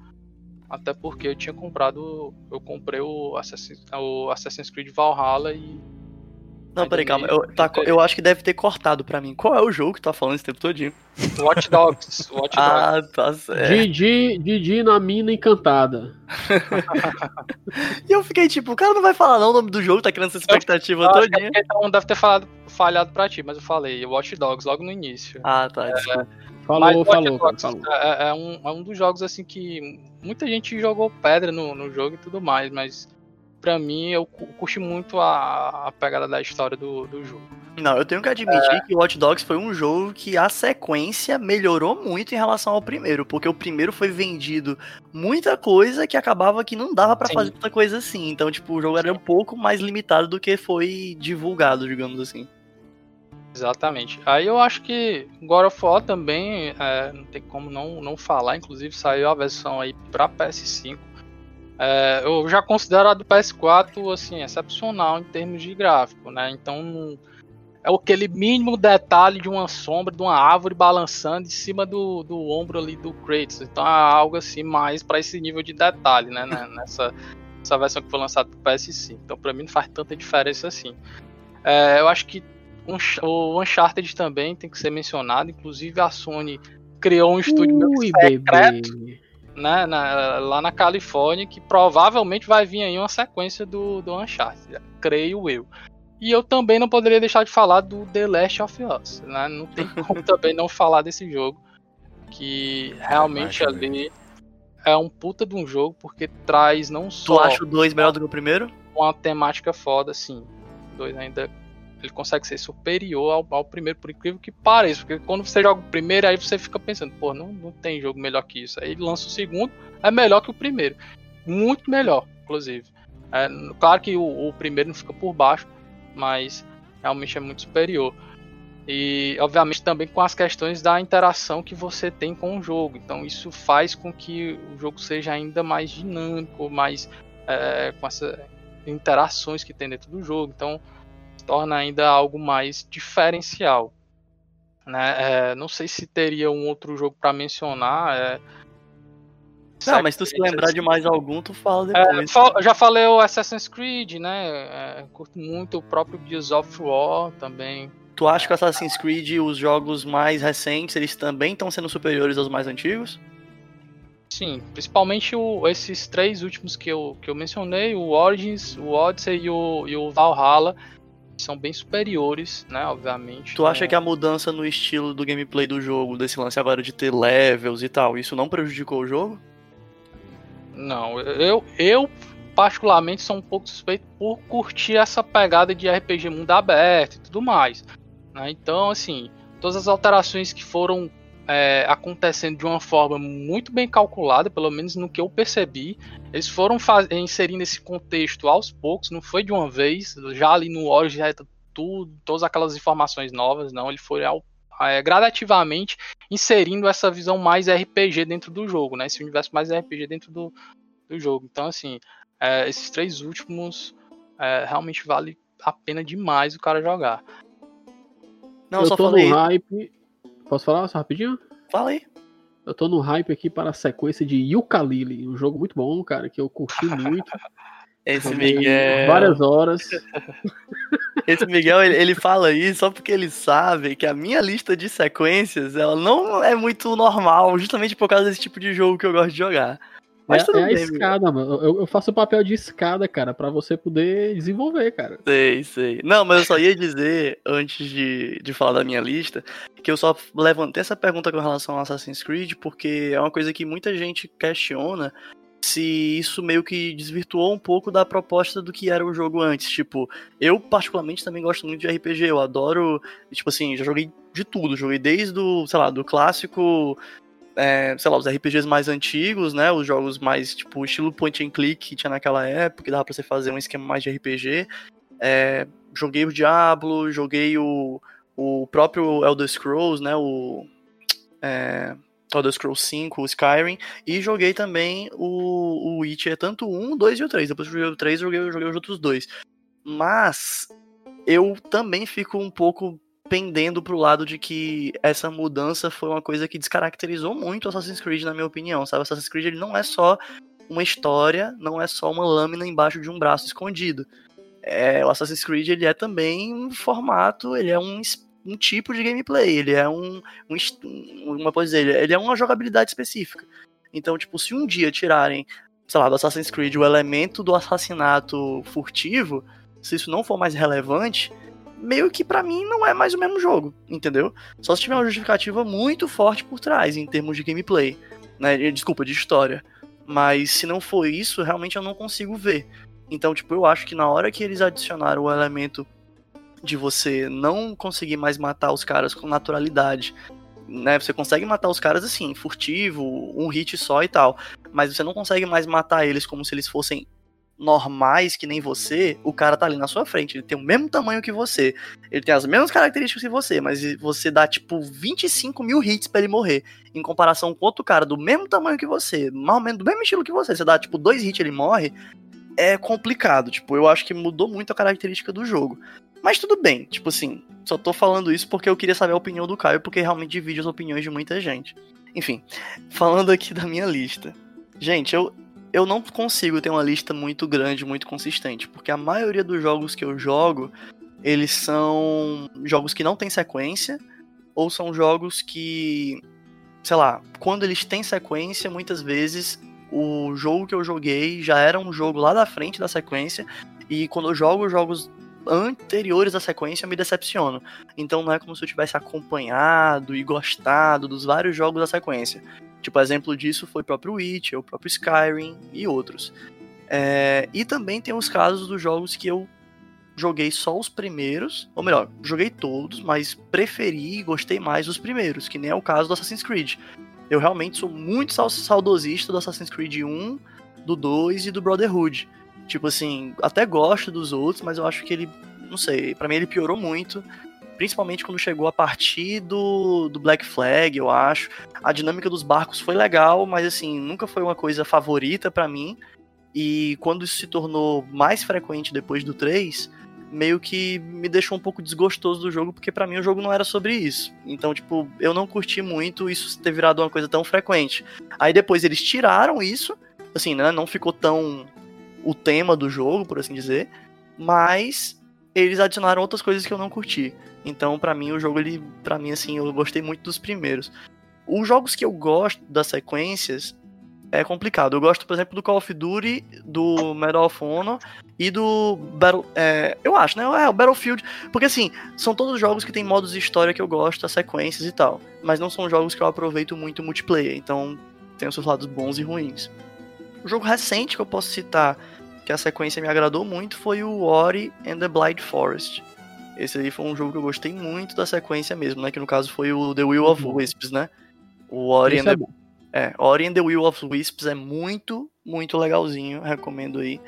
até porque eu tinha comprado, eu comprei o Assassin's, o Assassin's Creed Valhalla e Não, Aí peraí, do calma. Eu, tá, eu- acho que deve ter cortado pra mim. Qual é o jogo que tu tá falando esse tempo todinho? Watch Dogs. Watch Dogs. Ah, tá certo. Didi, Didi na mina encantada. E eu fiquei tipo, o cara não vai falar não o nome do jogo, tá criando essa expectativa Eu é todinha. então deve ter falado, falhado pra ti, mas eu falei Watch Dogs logo no início. Ah, tá, desculpa. Falou, Mas Watch falou, cara, Dogs falou. É, é um, é um dos jogos assim que muita gente jogou pedra no, no jogo e tudo mais, mas pra mim eu cu- curti muito a, a pegada da história do, do jogo. Não, eu tenho que admitir É. que Watch Dogs foi um jogo que a sequência melhorou muito em relação ao primeiro, porque o primeiro foi vendido muita coisa que acabava que não dava pra Sim. fazer tanta coisa assim. Então, tipo, o jogo era um pouco mais limitado do que foi divulgado, digamos assim. Exatamente. Aí eu acho que God of War também é, não tem como não, não falar, inclusive saiu a versão aí pra PS5. É, eu já considero a do PS4 assim, excepcional em termos de gráfico, né? Então é aquele mínimo detalhe de uma sombra, de uma árvore balançando em cima do, do ombro ali do Kratos. Então é algo assim mais para esse nível de detalhe, né? né, Nessa, nessa versão que foi lançada pro PS5. Então pra mim não faz tanta diferença assim. É, eu acho que o Uncharted também tem que ser mencionado. Inclusive a Sony criou um estúdio Ui, secreto bebê. Né, na- lá na Califórnia, que provavelmente vai vir aí uma sequência do, do Uncharted, creio eu. E eu também não poderia deixar de falar do The Last of Us. Né? Não tem como também não falar desse jogo. Que realmente ali é um puta de um jogo, porque traz não só. Tu acha o 2 melhor do que o primeiro? Uma temática foda, assim. O 2 ainda. Ele consegue ser superior ao, ao, primeiro, por incrível que pareça. Porque quando você joga o primeiro, aí você fica pensando, pô, não, não tem jogo melhor que isso. Aí ele lança o segundo, é melhor que o primeiro. Muito melhor, inclusive. É, claro que o, o primeiro não fica por baixo, mas realmente é muito superior. E, obviamente, também com as questões da interação que você tem com o jogo. Então, isso faz com que o jogo seja ainda mais dinâmico, mais é, com essas interações que tem dentro do jogo. Então, torna ainda algo mais diferencial. Né? É, não sei se teria um outro jogo para mencionar. É... Não, mas tu se lembrar de mais algum, tu fala é, depois. É, já falei o Assassin's Creed, né? É, curto muito o próprio Gears of War também. Tu acha que Assassin's Creed, os jogos mais recentes, eles também estão sendo superiores aos mais antigos? Sim, principalmente o, esses três últimos que eu, que eu mencionei, o Origins, o Odyssey e o, e o Valhalla, são bem superiores, né, obviamente. Tu acha que a mudança no estilo do gameplay do jogo, desse lance agora de ter levels e tal, isso não prejudicou o jogo? Não, eu, eu particularmente sou um pouco suspeito por curtir essa pegada de RPG mundo aberto e tudo mais. Né? Então, assim, todas as alterações que foram é, acontecendo de uma forma muito bem calculada, pelo menos no que eu percebi, eles foram inserindo esse contexto aos poucos, não foi de uma vez, já ali no Origin já tá tudo, todas aquelas informações novas, não, ele foi ao, é, gradativamente inserindo essa visão mais RPG dentro do jogo, né? Esse universo mais RPG dentro do, do jogo. Então, assim, é, esses três últimos é, realmente vale a pena demais o cara jogar. Não, eu só tô falei... no hype. Posso falar só rapidinho? Fala aí. Eu tô no hype aqui para a sequência de Yooka-Laylee, um jogo muito bom, cara, que eu curti muito. Esse Miguel. Várias horas. Esse Miguel, ele, ele, fala isso só porque ele sabe que a minha lista de sequências, ela não é muito normal, justamente por causa desse tipo de jogo que eu gosto de jogar. Mas é, tudo é bem, a escada, mano. Eu, eu, faço o papel de escada, cara, para você poder desenvolver, cara. Sei, sei. Não, mas eu só ia dizer, antes de, de falar da minha lista, que eu só levantei essa pergunta com relação ao Assassin's Creed, porque é uma coisa que muita gente questiona se isso meio que desvirtuou um pouco da proposta do que era o jogo antes. Tipo, eu particularmente também gosto muito de RPG, eu adoro, tipo assim, já joguei de tudo, joguei desde o, sei lá, do clássico é, sei lá, os RPGs mais antigos, né? Os jogos mais, tipo, estilo point and click que tinha naquela época, que dava pra você fazer um esquema mais de RPG. É, joguei o Diablo, joguei o, o próprio Elder Scrolls, né? O é, Elder Scrolls 5, o Skyrim, e joguei também o, o Witcher, tanto o 1, 2 e o 3. Depois que eu joguei o 3, joguei, joguei os outros dois. Mas eu também fico um pouco pendendo pro lado de que essa mudança foi uma coisa que descaracterizou muito Assassin's Creed, na minha opinião, sabe? Assassin's Creed ele não é só uma história, não é só uma lâmina embaixo de um braço escondido. É, o Assassin's Creed ele é também um formato, ele é um, um tipo de gameplay, ele é um, um uma coisa, ele, ele é uma jogabilidade específica. Então, tipo, se um dia tirarem, sei lá, do Assassin's Creed o elemento do assassinato furtivo, se isso não for mais relevante, meio que para mim não é mais o mesmo jogo, entendeu? Só se tiver uma justificativa muito forte por trás em termos de gameplay, né? Desculpa, de história. Mas se não for isso, realmente eu não consigo ver. Então, tipo, eu acho que na hora que eles adicionaram o elemento de você não conseguir mais matar os caras com naturalidade, né? Você consegue matar os caras assim, furtivo, um hit só e tal, mas você não consegue mais matar eles como se eles fossem normais que nem você, o cara tá ali na sua frente. Ele tem o mesmo tamanho que você. Ele tem as mesmas características que você, mas você dá tipo 25 mil hits pra ele morrer. Em comparação com outro cara do mesmo tamanho que você, mais ou menos do mesmo estilo que você. Você dá tipo dois hits ele morre. É complicado. Tipo, eu acho que mudou muito a característica do jogo. Mas tudo bem, tipo assim, só tô falando isso porque eu queria saber a opinião do Caio, porque realmente divide as opiniões de muita gente. Enfim, falando aqui da minha lista. Gente, eu, eu não consigo ter uma lista muito grande, muito consistente, porque a maioria dos jogos que eu jogo, eles são jogos que não têm sequência, ou são jogos que, sei lá, quando eles têm sequência, muitas vezes o jogo que eu joguei já era um jogo lá da frente da sequência, e quando eu jogo jogos anteriores à sequência me decepcionam. Então não é como se eu tivesse acompanhado e gostado dos vários jogos da sequência. Tipo, exemplo disso foi o próprio Witcher, o próprio Skyrim e outros. É, e também tem os casos dos jogos que eu joguei só os primeiros, ou melhor, joguei todos, mas preferi e gostei mais dos primeiros, que nem é o caso do Assassin's Creed. Eu realmente sou muito saudosista do Assassin's Creed 1, do 2 e do Brotherhood. Tipo assim, até gosto dos outros, mas eu acho que ele, não sei, para mim ele piorou muito. Principalmente quando chegou a partir do, do Black Flag, eu acho. A dinâmica dos barcos foi legal, mas assim, nunca foi uma coisa favorita para mim. E quando isso se tornou mais frequente depois do 3, meio que me deixou um pouco desgostoso do jogo, porque para mim o jogo não era sobre isso. Então, tipo, eu não curti muito isso ter virado uma coisa tão frequente. Aí depois eles tiraram isso, assim, né? Não ficou tão o tema do jogo, por assim dizer, mas eles adicionaram outras coisas que eu não curti. Então, para mim, o jogo, ele, para mim, assim, eu gostei muito dos primeiros. Os jogos que eu gosto das sequências, é complicado. Eu gosto, por exemplo, do Call of Duty, do Medal of Honor e do Battle. É, eu acho, né? É, o Battlefield. Porque assim, são todos jogos que tem modos de história que eu gosto, as sequências e tal. Mas não são jogos que eu aproveito muito multiplayer. Então tem os seus lados bons e ruins. O jogo recente que eu posso citar, que a sequência me agradou muito, foi o Ori and the Blind Forest. Esse aí foi um jogo que eu gostei muito da sequência mesmo, né? Que no caso foi o The Will of uhum. Wisps, né? O Ori and é the... É é, Ori and the Will of Wisps é muito, muito legalzinho, recomendo aí.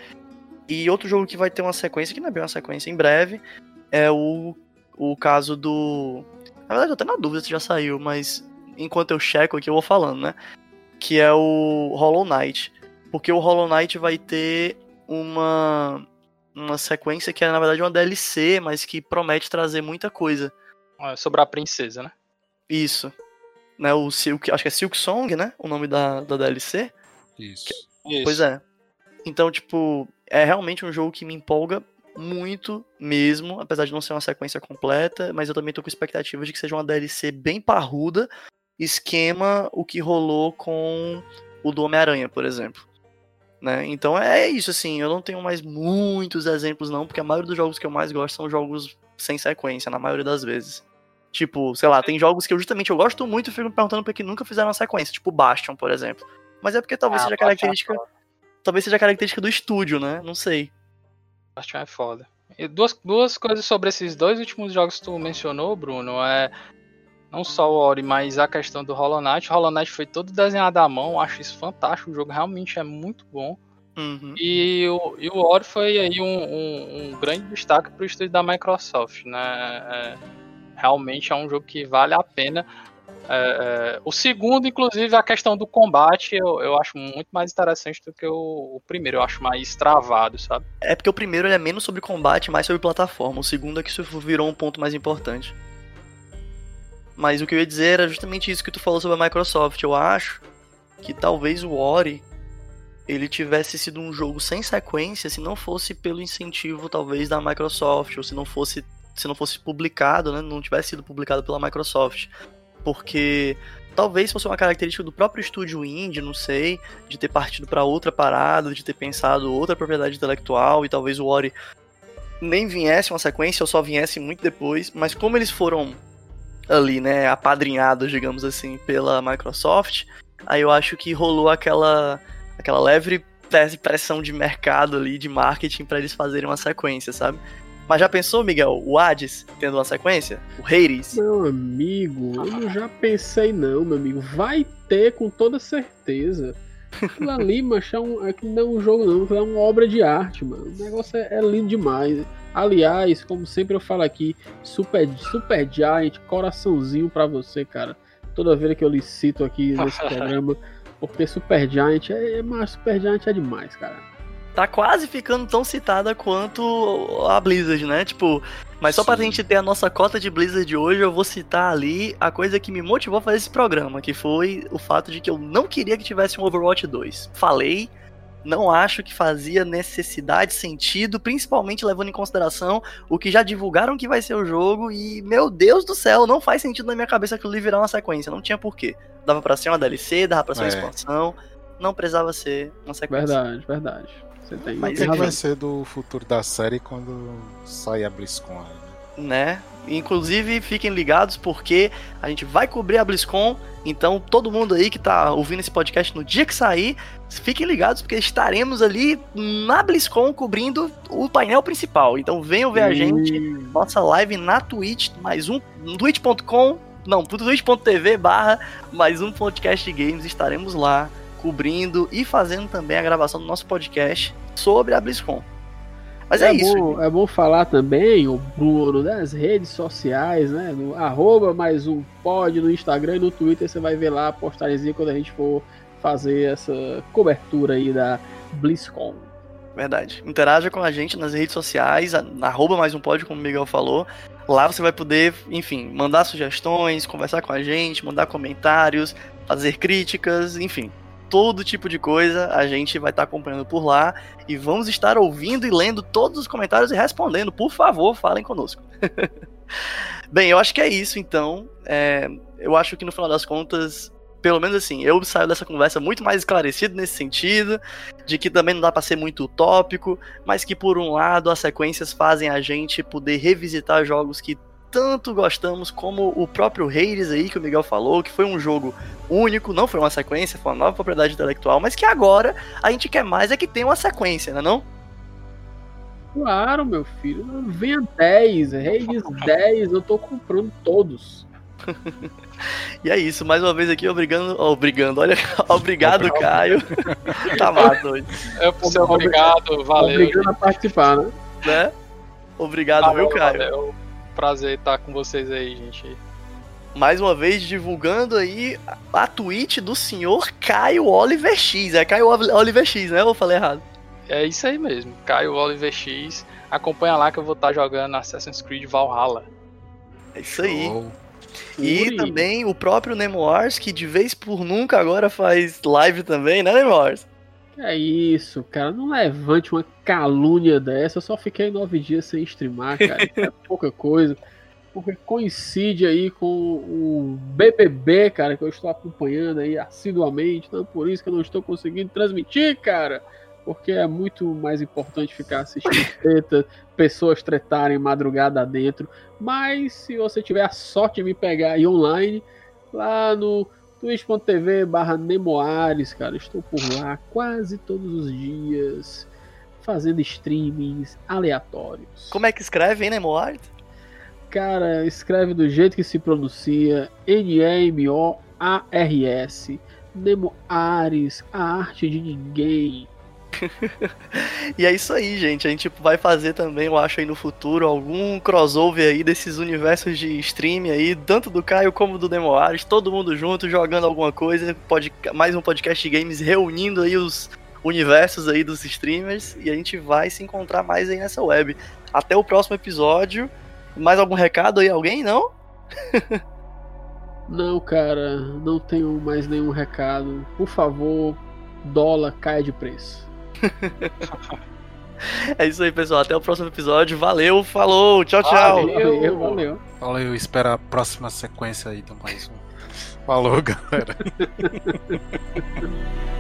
E outro jogo que vai ter uma sequência, que não é bem uma sequência em breve, é o, o caso do. Na verdade, eu tô na dúvida se já saiu, mas enquanto eu checo aqui, eu vou falando, né? Que é o Hollow Knight. Porque o Hollow Knight vai ter uma, uma sequência que é, na verdade, uma DLC, mas que promete trazer muita coisa. É sobre a princesa, né? Isso né, o Silk, acho que é Silk Song, né, o nome da, da DLC. Isso. Que, pois é. Então, tipo, é realmente um jogo que me empolga muito mesmo, apesar de não ser uma sequência completa, mas eu também tô com expectativa de que seja uma DLC bem parruda, esquema o que rolou com o do Homem-Aranha, por exemplo. Né? Então é isso, assim, eu não tenho mais muitos exemplos não, porque a maioria dos jogos que eu mais gosto são jogos sem sequência, na maioria das vezes. Tipo, sei lá, tem jogos que eu justamente eu gosto muito e fico me perguntando por que nunca fizeram uma sequência, tipo Bastion, por exemplo. Mas é porque talvez ah, seja característica. É talvez seja característica do estúdio, né? Não sei. Bastion é foda. E duas, duas coisas sobre esses dois últimos jogos que tu mencionou, Bruno, é não só o Ori, mas a questão do Hollow Knight. O Hollow Knight foi todo desenhado à mão, acho isso fantástico. O jogo realmente é muito bom. Uhum. E, o, e o Ori foi aí um, um, um grande destaque para o estúdio da Microsoft, né? É, realmente é um jogo que vale a pena. É, é, o segundo, inclusive, a questão do combate eu, eu acho muito mais interessante do que o, o, primeiro. Eu acho mais travado, sabe? É porque o primeiro é menos sobre combate, mais sobre plataforma. O segundo é que isso virou um ponto mais importante. Mas o que eu ia dizer era justamente isso que tu falou sobre a Microsoft. Eu acho que talvez o Ori ele tivesse sido um jogo sem sequência se não fosse pelo incentivo talvez da Microsoft ou se não fosse se não fosse publicado, né, não tivesse sido publicado pela Microsoft. Porque talvez fosse uma característica do próprio estúdio indie, não sei, de ter partido para outra parada, de ter pensado outra propriedade intelectual e talvez o Ori nem viesse uma sequência ou só viesse muito depois, mas como eles foram ali, né, apadrinhados, digamos assim, pela Microsoft, aí eu acho que rolou aquela aquela leve pressão de mercado ali, de marketing para eles fazerem uma sequência, sabe? Mas já pensou, Miguel, o Hades tendo uma sequência? O Hades? Meu amigo, eu já pensei não, meu amigo. Vai ter com toda certeza. Aquilo ali, macho, é, um, é que não é um jogo não, é uma obra de arte, mano. O negócio é, é lindo demais. Aliás, como sempre eu falo aqui, Super, Super Giant, coraçãozinho para você, cara. Toda vez que eu lhe cito aqui nesse programa, porque Super Giant é, é, Super Giant é demais, cara tá quase ficando tão citada quanto a Blizzard, né? Tipo, mas só Sim. pra gente ter a nossa cota de Blizzard hoje, eu vou citar ali a coisa que me motivou a fazer esse programa, que foi o fato de que eu não queria que tivesse um Overwatch 2. Falei, não acho que fazia necessidade, sentido, principalmente levando em consideração o que já divulgaram que vai ser o jogo e, meu Deus do céu, não faz sentido na minha cabeça aquilo ali virar uma sequência, não tinha porquê. Dava pra ser uma DLC, dava pra ser uma é. expansão, não precisava ser uma sequência. Verdade, verdade. Você tem. Mas O que vai razão. ser do futuro da série quando sair a BlizzCon né? né? Inclusive, fiquem ligados porque a gente vai cobrir a BlizzCon. Então, todo mundo aí que tá ouvindo esse podcast no dia que sair, fiquem ligados porque estaremos ali na BlizzCon cobrindo o painel principal. Então, venham ver a gente. Nossa live na Twitch, mais um, twitch.com, não, twitch.tv barra mais um podcast de games. Estaremos lá cobrindo e fazendo também a gravação do nosso podcast sobre a BlizzCon. Mas é, isso. Bom, é bom falar também, o Bruno, das redes sociais, né? No arroba mais um pod no Instagram e no Twitter, você vai ver lá a postagemzinha quando a gente for fazer essa cobertura aí da BlizzCon. Verdade. Interaja com a gente nas redes sociais, arroba mais um pod, como o Miguel falou. Lá você vai poder, enfim, mandar sugestões, conversar com a gente, mandar comentários, fazer críticas, enfim. Todo tipo de coisa a gente vai estar acompanhando por lá e vamos estar ouvindo e lendo todos os comentários e respondendo. Por favor, falem conosco. Bem, eu acho que é isso então. É, eu acho que no final das contas, pelo menos assim, eu saio dessa conversa muito mais esclarecido nesse sentido, de que também não dá para ser muito utópico, mas que por um lado as sequências fazem a gente poder revisitar jogos que tanto gostamos, como o próprio Hades aí que o Miguel falou, que foi um jogo único, não foi uma sequência, foi uma nova propriedade intelectual, mas que agora a gente quer mais é que tenha uma sequência, né não? Claro, meu filho. Venha 10, Reis 10, eu tô comprando todos. E é isso, mais uma vez aqui, obrigando, obrigando, olha, obrigado, Caio. tá massa hoje, seu obrigado, valeu. Obrigado a participar, né? né? Obrigado, Valeu, viu, Caio? valeu. Prazer estar com vocês aí, gente. mais uma vez divulgando aí a- tweet do senhor Caio Oliver X. É Caio Oli- Oliver X, né? Ou eu falei errado? É isso aí mesmo. Caio Oliver X. Acompanha lá que eu vou estar jogando Assassin's Creed Valhalla. É isso aí. Show. E Ui. também o próprio Nemo Wars, que de vez por nunca agora faz live também, né, Nemo Wars? Que é isso, cara. Não levante uma calúnia dessa. Eu só fiquei nove dias sem streamar, cara. É pouca coisa. Porque coincide aí com o BBB, cara, que eu estou acompanhando aí assiduamente. Então, por isso que eu não estou conseguindo transmitir, cara. Porque é muito mais importante ficar assistindo treta, pessoas tretarem madrugada dentro. Mas se você tiver a sorte de me pegar aí online, lá no twitch.tv barra Nemoares, cara. Estou por lá quase todos os dias, fazendo streamings aleatórios. Como é que escreve, hein, Nemo Wars? Cara, escreve do jeito que se pronuncia N-E-M-O-A-R-S. Nemoares, a arte de ninguém. E é isso aí, gente. A gente vai fazer também, eu acho, aí no futuro, algum crossover aí desses universos de stream aí, tanto do Caio como do Nemo Wars, todo mundo junto, jogando alguma coisa, pod... mais um podcast de games, reunindo aí os universos aí dos streamers, e a gente vai se encontrar mais aí nessa web. Até o próximo episódio. Mais algum recado aí, alguém? Não? Não, cara, não tenho mais nenhum recado. Por favor, dólar caia de preço. É isso aí, pessoal. Até o próximo episódio. Valeu, falou, tchau, tchau. Valeu. Valeu, valeu. Valeu, espera a próxima sequência aí do mais um. Falou, galera.